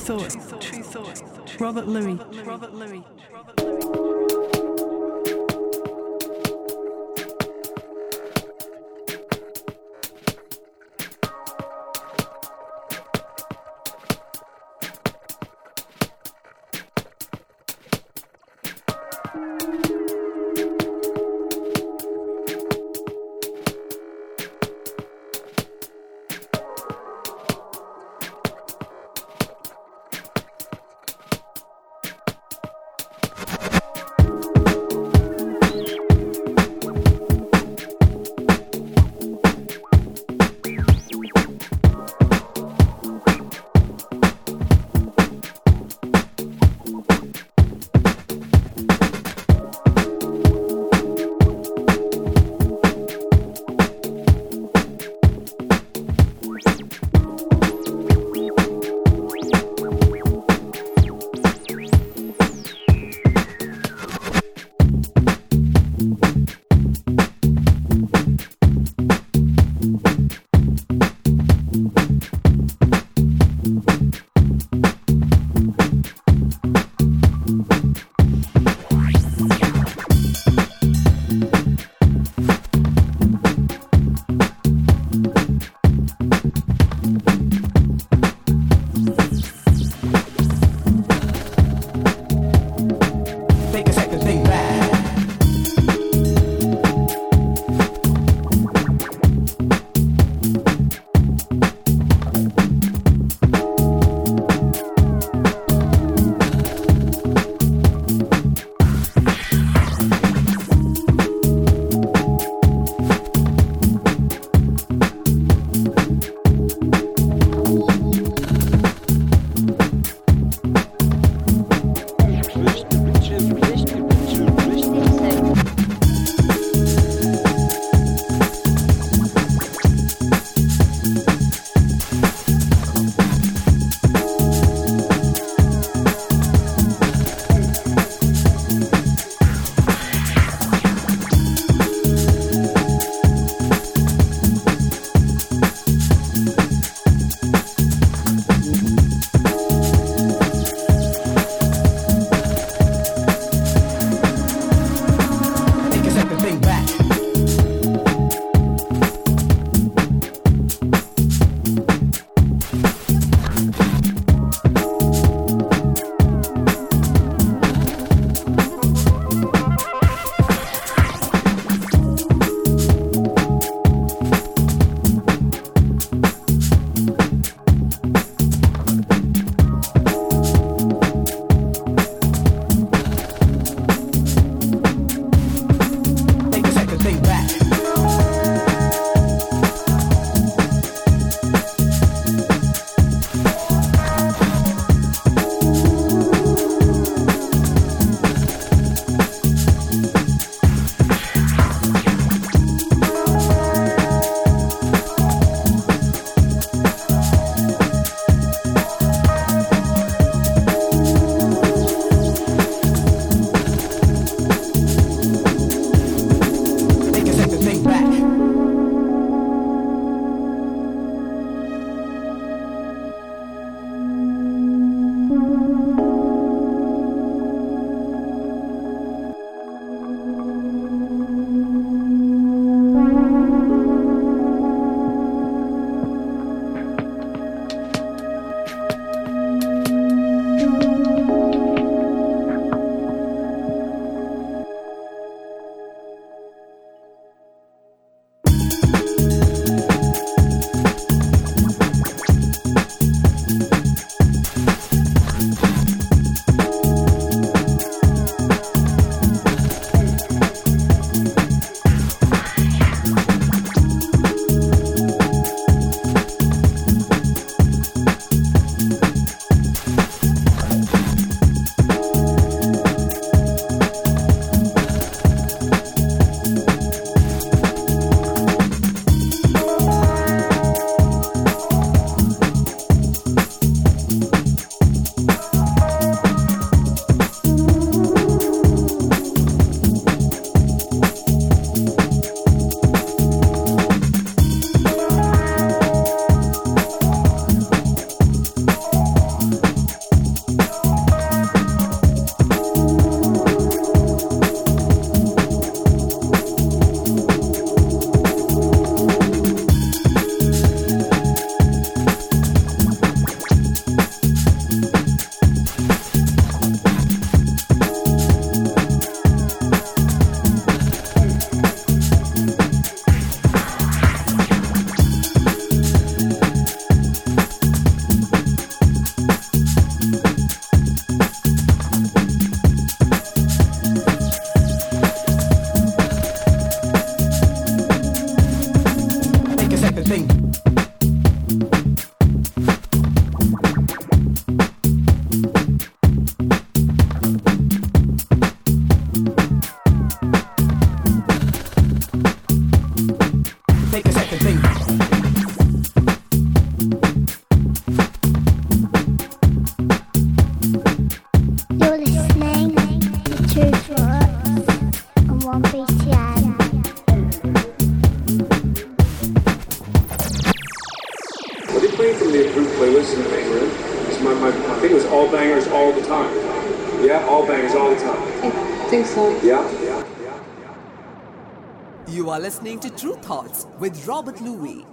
[SPEAKER 27] Tru Thought.
[SPEAKER 28] Tru Thought. Robert Luis. Robert
[SPEAKER 23] Luis. Listening to Tru Thoughts with Robert
[SPEAKER 29] Luis.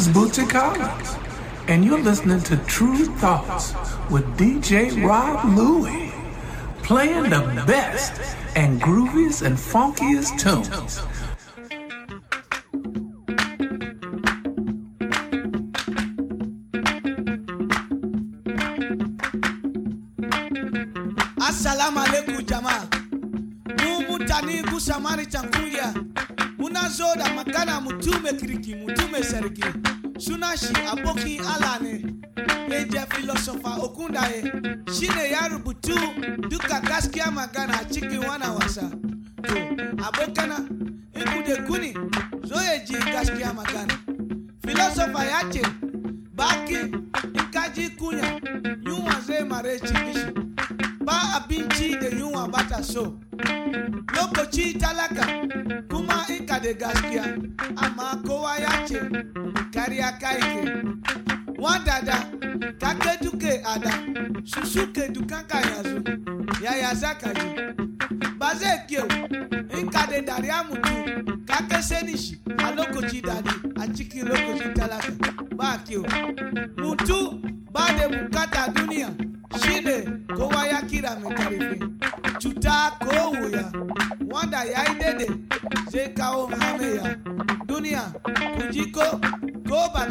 [SPEAKER 29] Is Bootsy Collins, and you're listening to Tru Thoughts with DJ Rob Luis, playing the best and grooviest and funkiest tunes.
[SPEAKER 30] Assalamu alaikum jama'a. Mu mutane kusamari cankuya. Zo da magana mutume kirki mutume sarki. Suna shi abokin Allah ne. Ya filosofa Okundaye. Shi ne ya rubutu duka gaskiya magana cikin wana wasa. To, abokana, in kuni, zo ya ji gaskiya magana. Filosofa ya baki in ka ji kunya, yunwa zai mare cikin shi. ba abinci da ta so. Lokaci talaka kuma in ka da gaskiya amma kowa ya ce kariya ke ka ke duke ada su suke dukan ka yanzu yaya za ka ji ba zai kyau in ka da dariya mutu ka ke sani shi dadi a cikin lokacin talaka. Ba kyau mutu ba da bukata duniya shine kowa ya kira mai cuta ko wanda ya yi daidai zai kawo hamayya duniya ku ji ko ba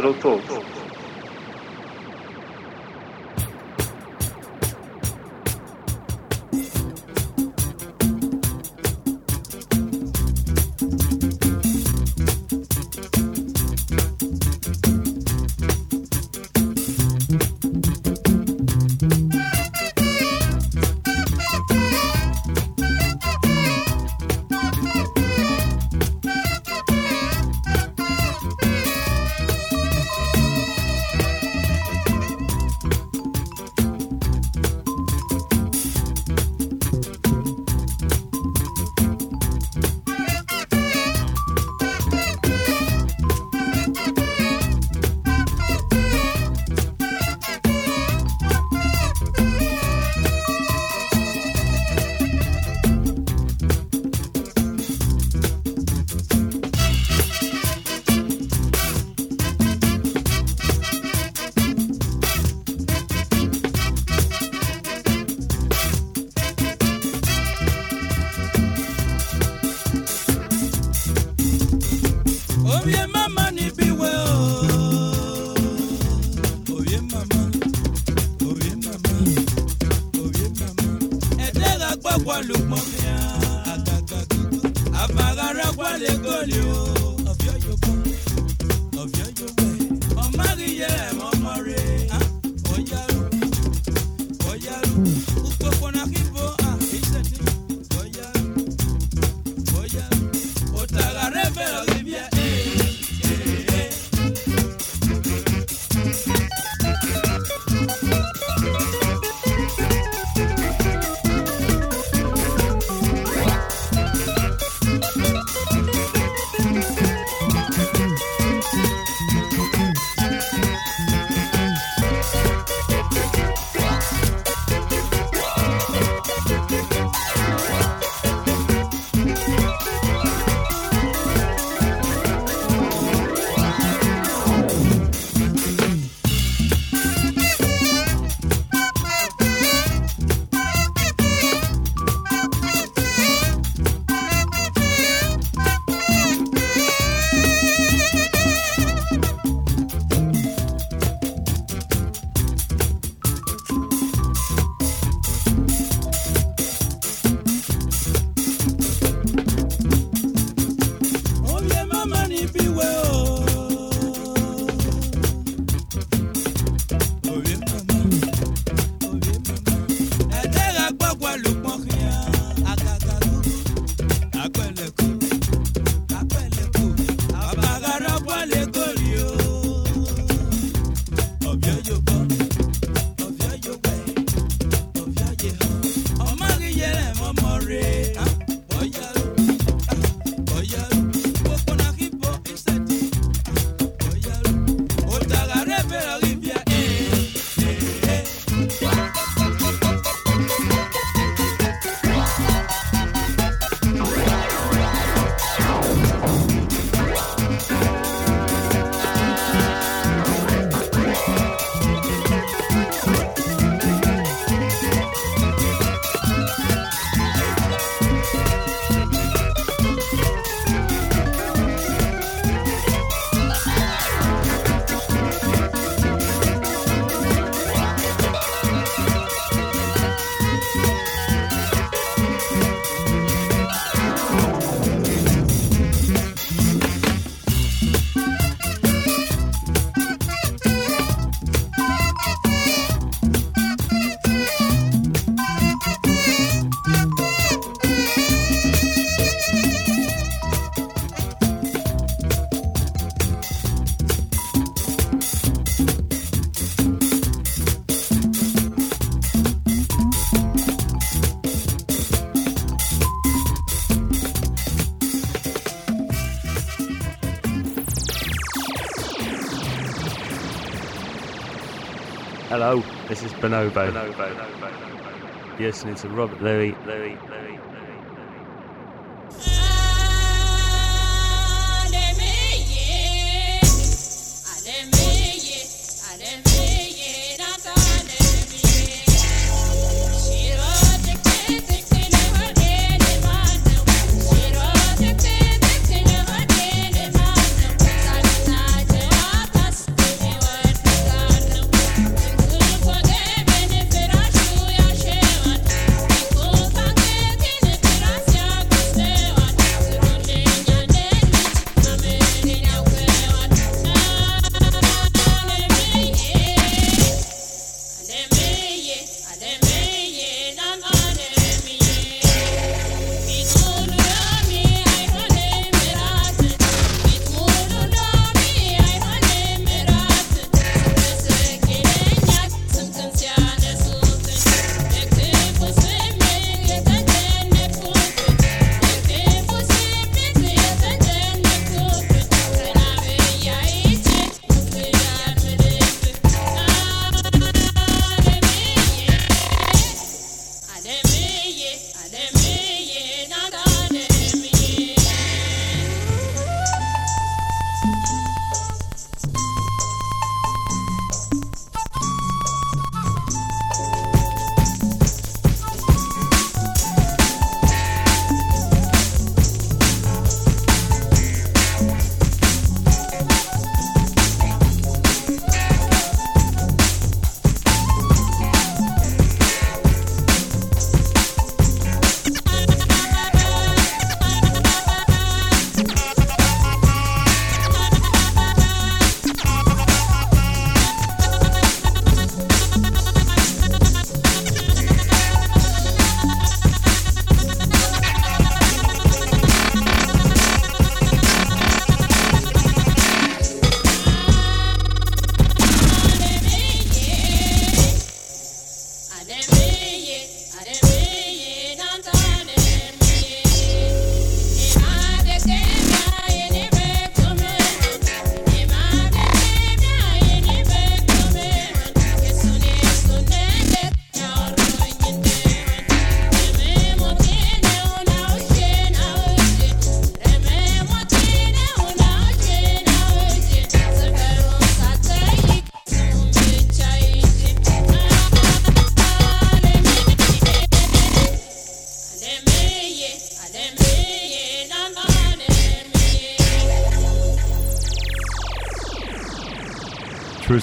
[SPEAKER 31] Rob
[SPEAKER 32] Luis is Bonobo. You're listening to Robert Luis.
[SPEAKER 33] Luis,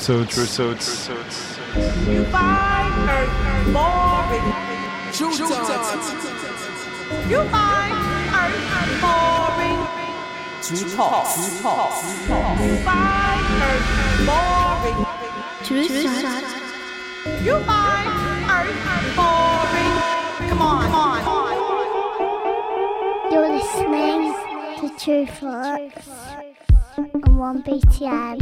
[SPEAKER 34] Tru Thoughts. Tru Thoughts.
[SPEAKER 8] You find earth boring.
[SPEAKER 35] Tru Thoughts.
[SPEAKER 8] You find earth boring.
[SPEAKER 35] True Talks. True Talks. True Talks.
[SPEAKER 8] You find earth boring.
[SPEAKER 3] Tru Thoughts.
[SPEAKER 8] You find earth boring. Come on, come on, come on.
[SPEAKER 36] You're listening to Tru Thoughts on 1BTN.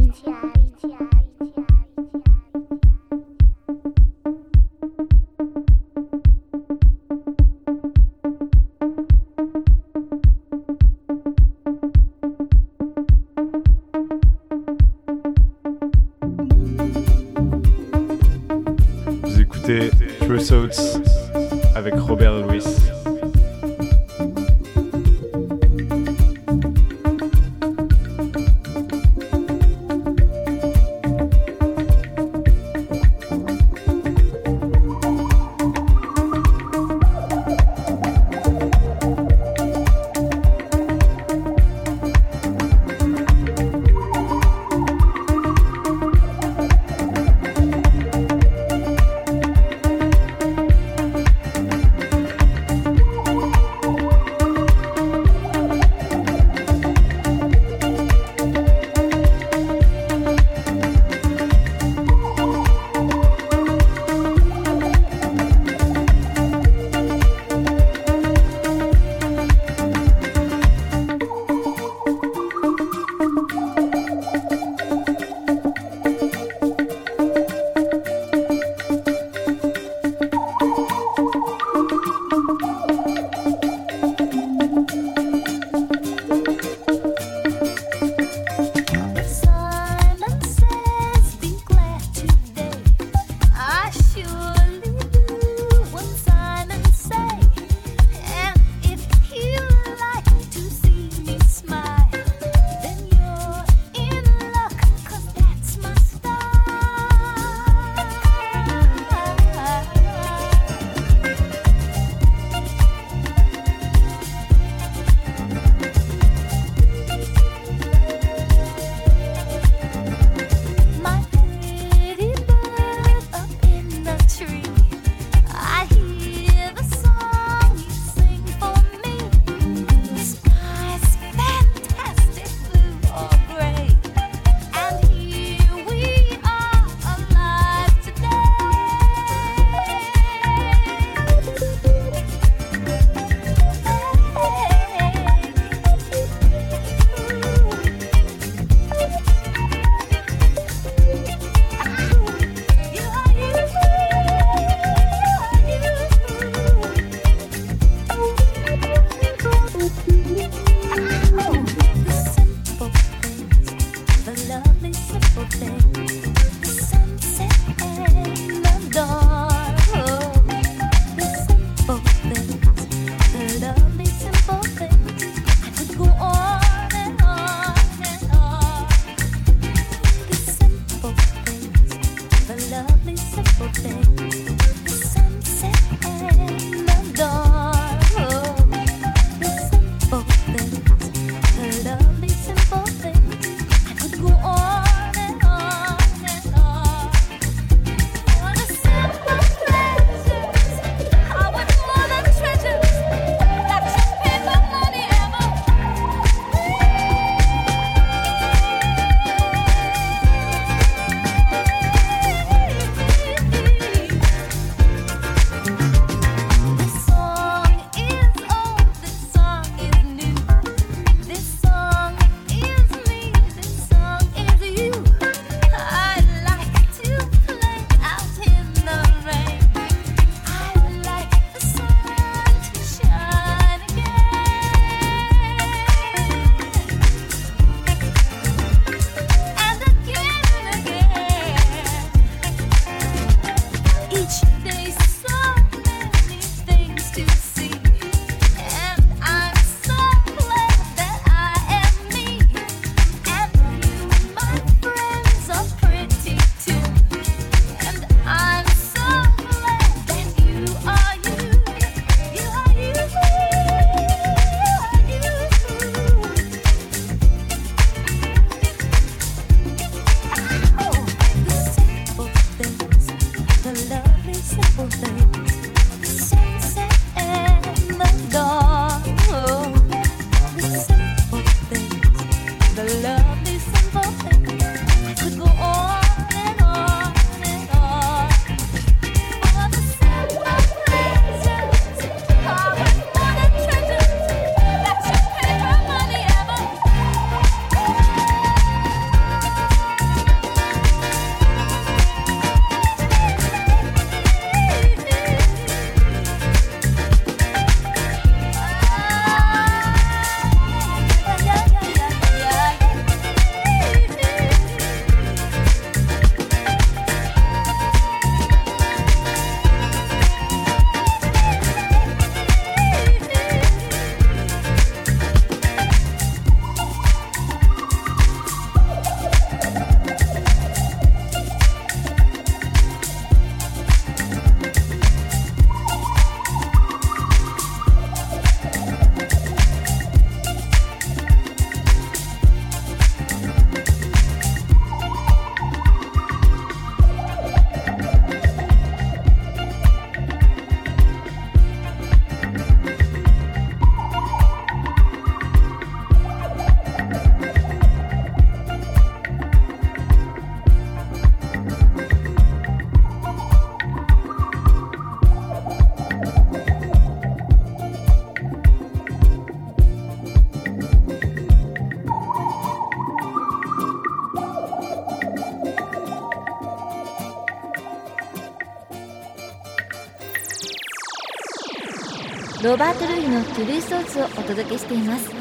[SPEAKER 36] トゥルースースをお届けしています。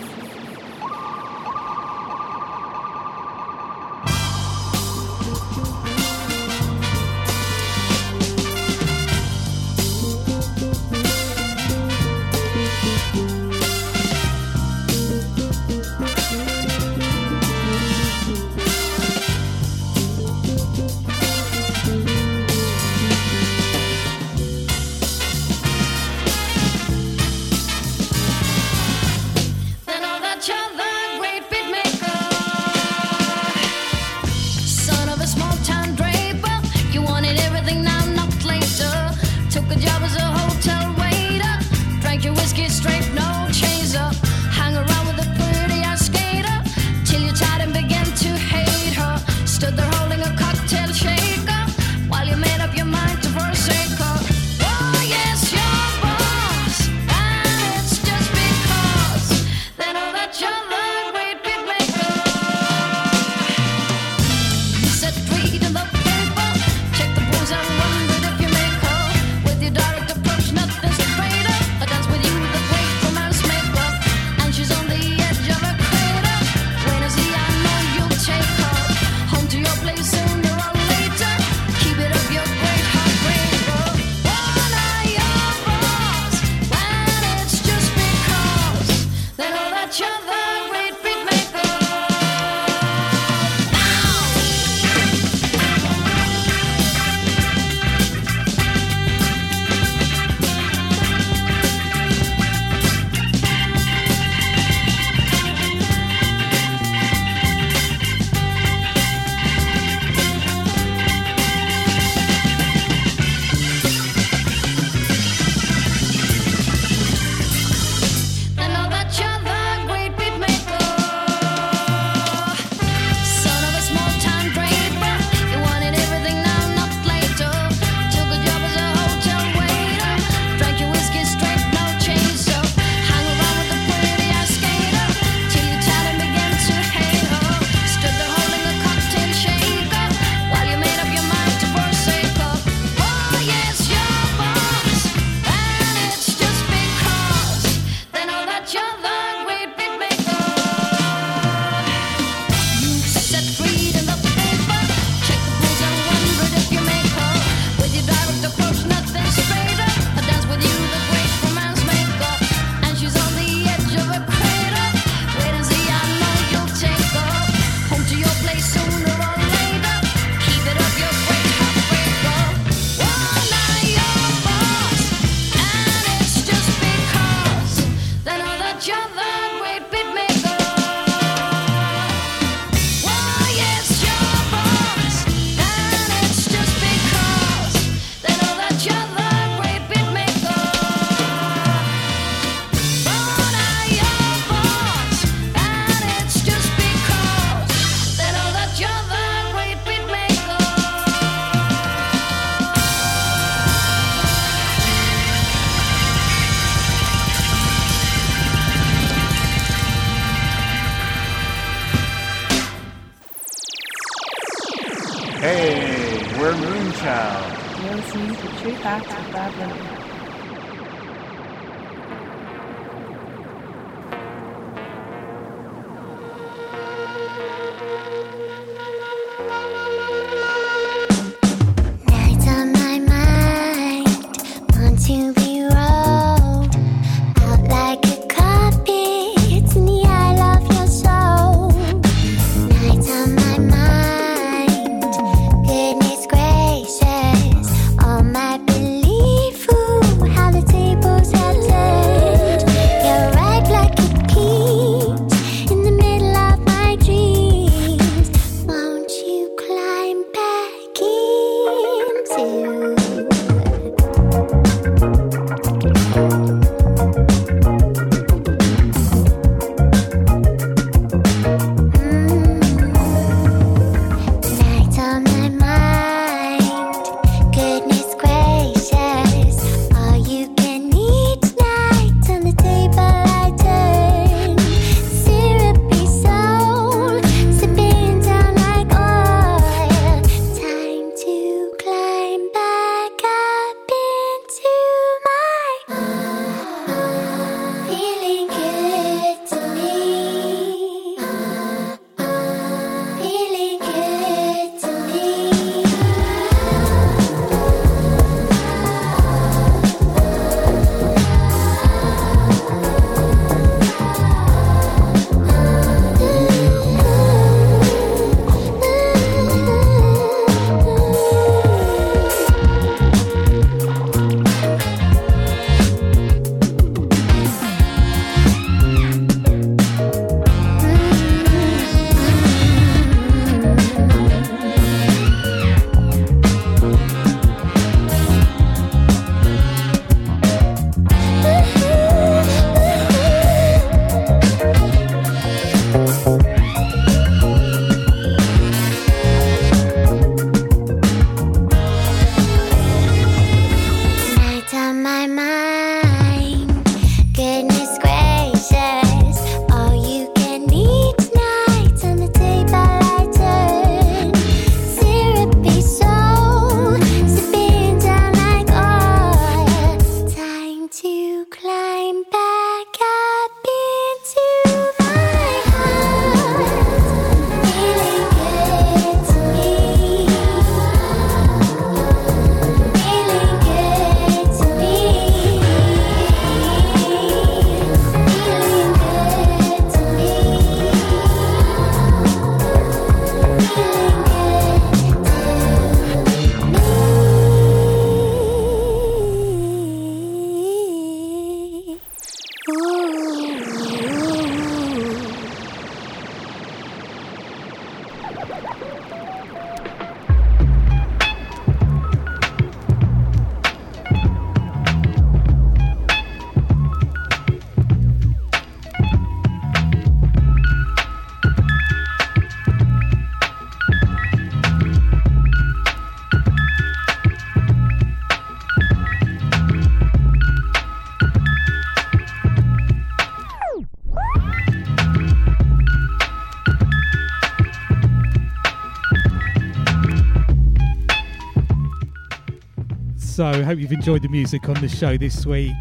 [SPEAKER 7] Hope you've enjoyed the music on the show this week.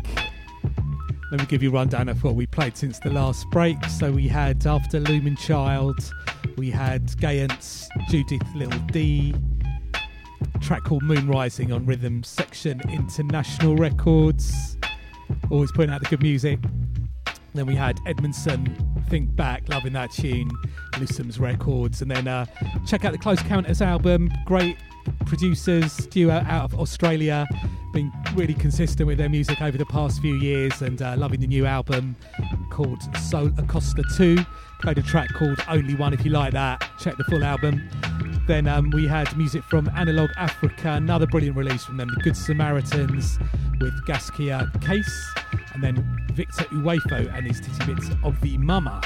[SPEAKER 7] Let me give you a rundown of what we played since the last break. So, we had After Lumen Child, we had Gayant's Judith Little D, track called Moon Rising on Rhythm Section International Records. Always putting out the good music. Then we had Edmondson, Think Back, loving that tune, Lusum's Records. And then uh, check out the Close Counters album. Great producers, duo out of Australia, been really consistent with their music over the past few years and uh, loving the new album called Soul Acosta 2. Played a track called Only One if you like that. Check the full album. Then um, we had music from Analog Africa, another brilliant release from them, The Good Samaritans with Gaskia Case, and then Victor Uwaifo and his Titty Bits of the Mama.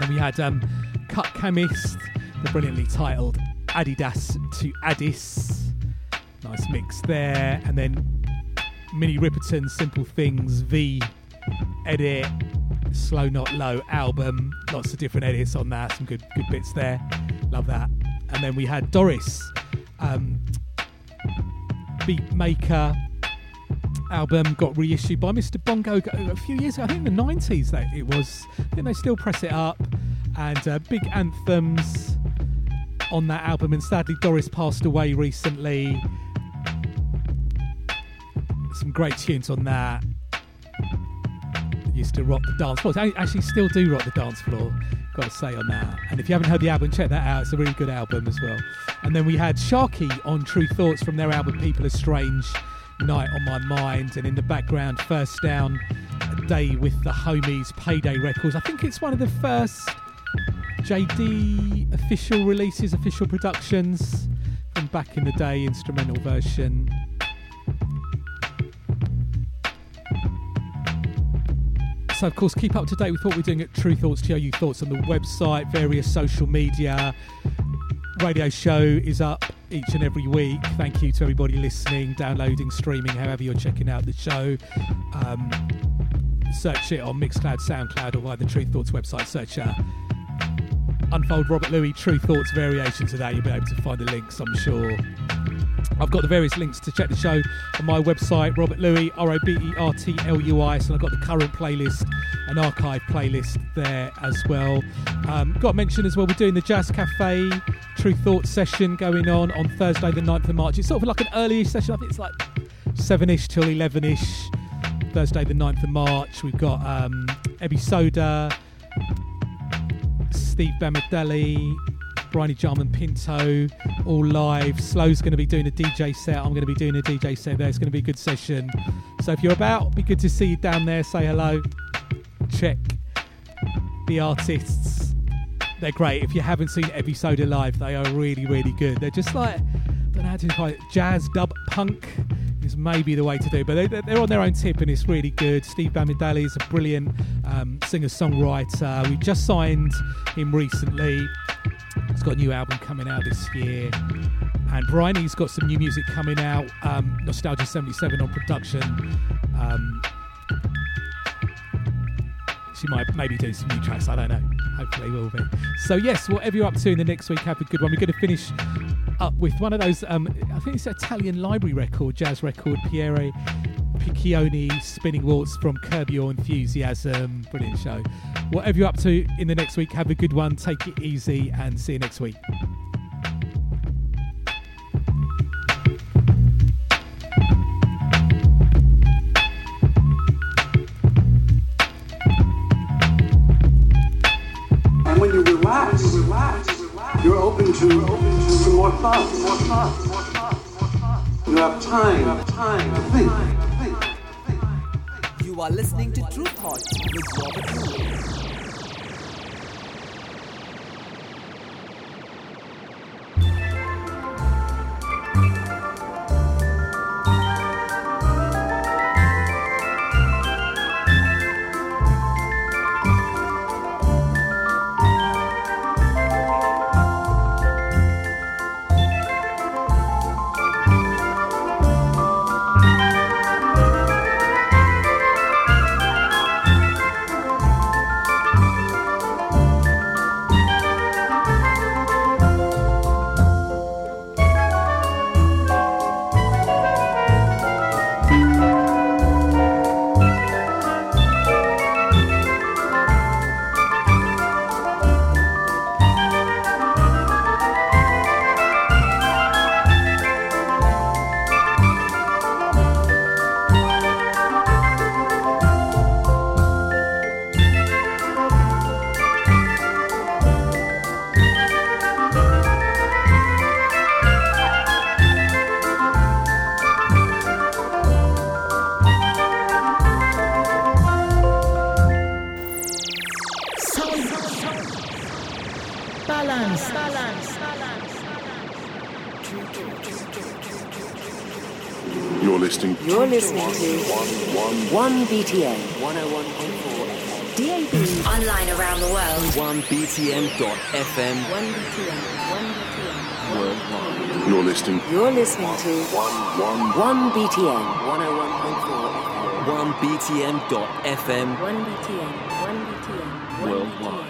[SPEAKER 7] Then we had um, Cut Chemist, the brilliantly titled Adidas to Addis. Nice mix there. And then Minnie Riperton, Simple Things, V edit, Slow Not Low album. Lots of different edits on that. Some good good bits there. Love that. And then we had Doris, um, beat maker album got reissued by Mr. Bongo a few years ago. I think in the 90s that it was. I think they still press it up. And uh, big anthems on that album. And sadly, Doris passed away recently. Some great tunes on that. Used to rock the dance floor. I actually still do rock the dance floor. Got to say on that. And if you haven't heard the album, check that out. It's a really good album as well. And then we had Sharky on Tru Thoughts from their album People Are Strange. Night on My Mind, and in the background, First Down, A Day with the Homies, Payday Records. I think it's one of the first JD official releases, official productions from back in the day, instrumental version. So, of course, keep up to date with what we're doing at Tru Thoughts, TOU Thoughts on the website, various social media. Radio show is up each and every week. Thank you to everybody listening, downloading, streaming, however you're checking out the show. Um, search it on Mixcloud, Soundcloud, or via the Tru Thoughts website. Search uh, Unfold Robert Luis Tru Thoughts variation that. You'll be able to find the links, I'm sure. I've got the various links to check the show on my website, Robert Luis, R O B E R T L U I. So I've got the current playlist, and archive playlist there as well. Um, got to mention as well, we're doing the Jazz Cafe Tru Thoughts session going on on Thursday, the 9th of March. It's sort of like an early session, I think it's like 7 ish till 11 ish. Thursday, the 9th of March. We've got um, Ebi Soda, Steve Bamidele, Bryony Jarman Pinto, all live. Slowe's going to be doing a DJ set. I'm going to be doing a DJ set there. It's going to be a good session. So if you're about, be good to see you down there. Say hello. Check the artists. They're great. If you haven't seen Ebi Soda live, they are really, really good. They're just like, I don't know how to describe it, jazz, dub, punk is maybe the way to do it. But they, they're on their own tip and it's really good. Steve Bamidele is a brilliant um, singer songwriter. We just signed him recently. He's got a new album coming out this year. And Bryony's got some new music coming out. Um, Nostalgia 77 on production. Um, she might maybe do some new tracks. I don't know. Hopefully, will be. So yes, whatever you're up to in the next week, have a good one. We're going to finish up with one of those. Um, I think it's an Italian library record, jazz record. Piero Piccioni, Spinning Waltz from Curb Your Enthusiasm. Brilliant show. Whatever you're up to in the next week, have a good one. Take it easy, and see you next week.
[SPEAKER 27] When you relax, you're open to, more thoughts. You have time, time to think.
[SPEAKER 23] You are listening to Tru Thoughts with Robert
[SPEAKER 27] Luis.
[SPEAKER 37] You're listening
[SPEAKER 38] to 1 BTN 101.4 DAB. Online around the world.
[SPEAKER 27] 1btn.fm
[SPEAKER 38] 1BTN. 1BTN.
[SPEAKER 27] worldwide.
[SPEAKER 37] You're listening.
[SPEAKER 38] You're listening to 1 BTN 101.4
[SPEAKER 27] 1btn.fm
[SPEAKER 38] 1BTN. 1BTN.
[SPEAKER 27] worldwide.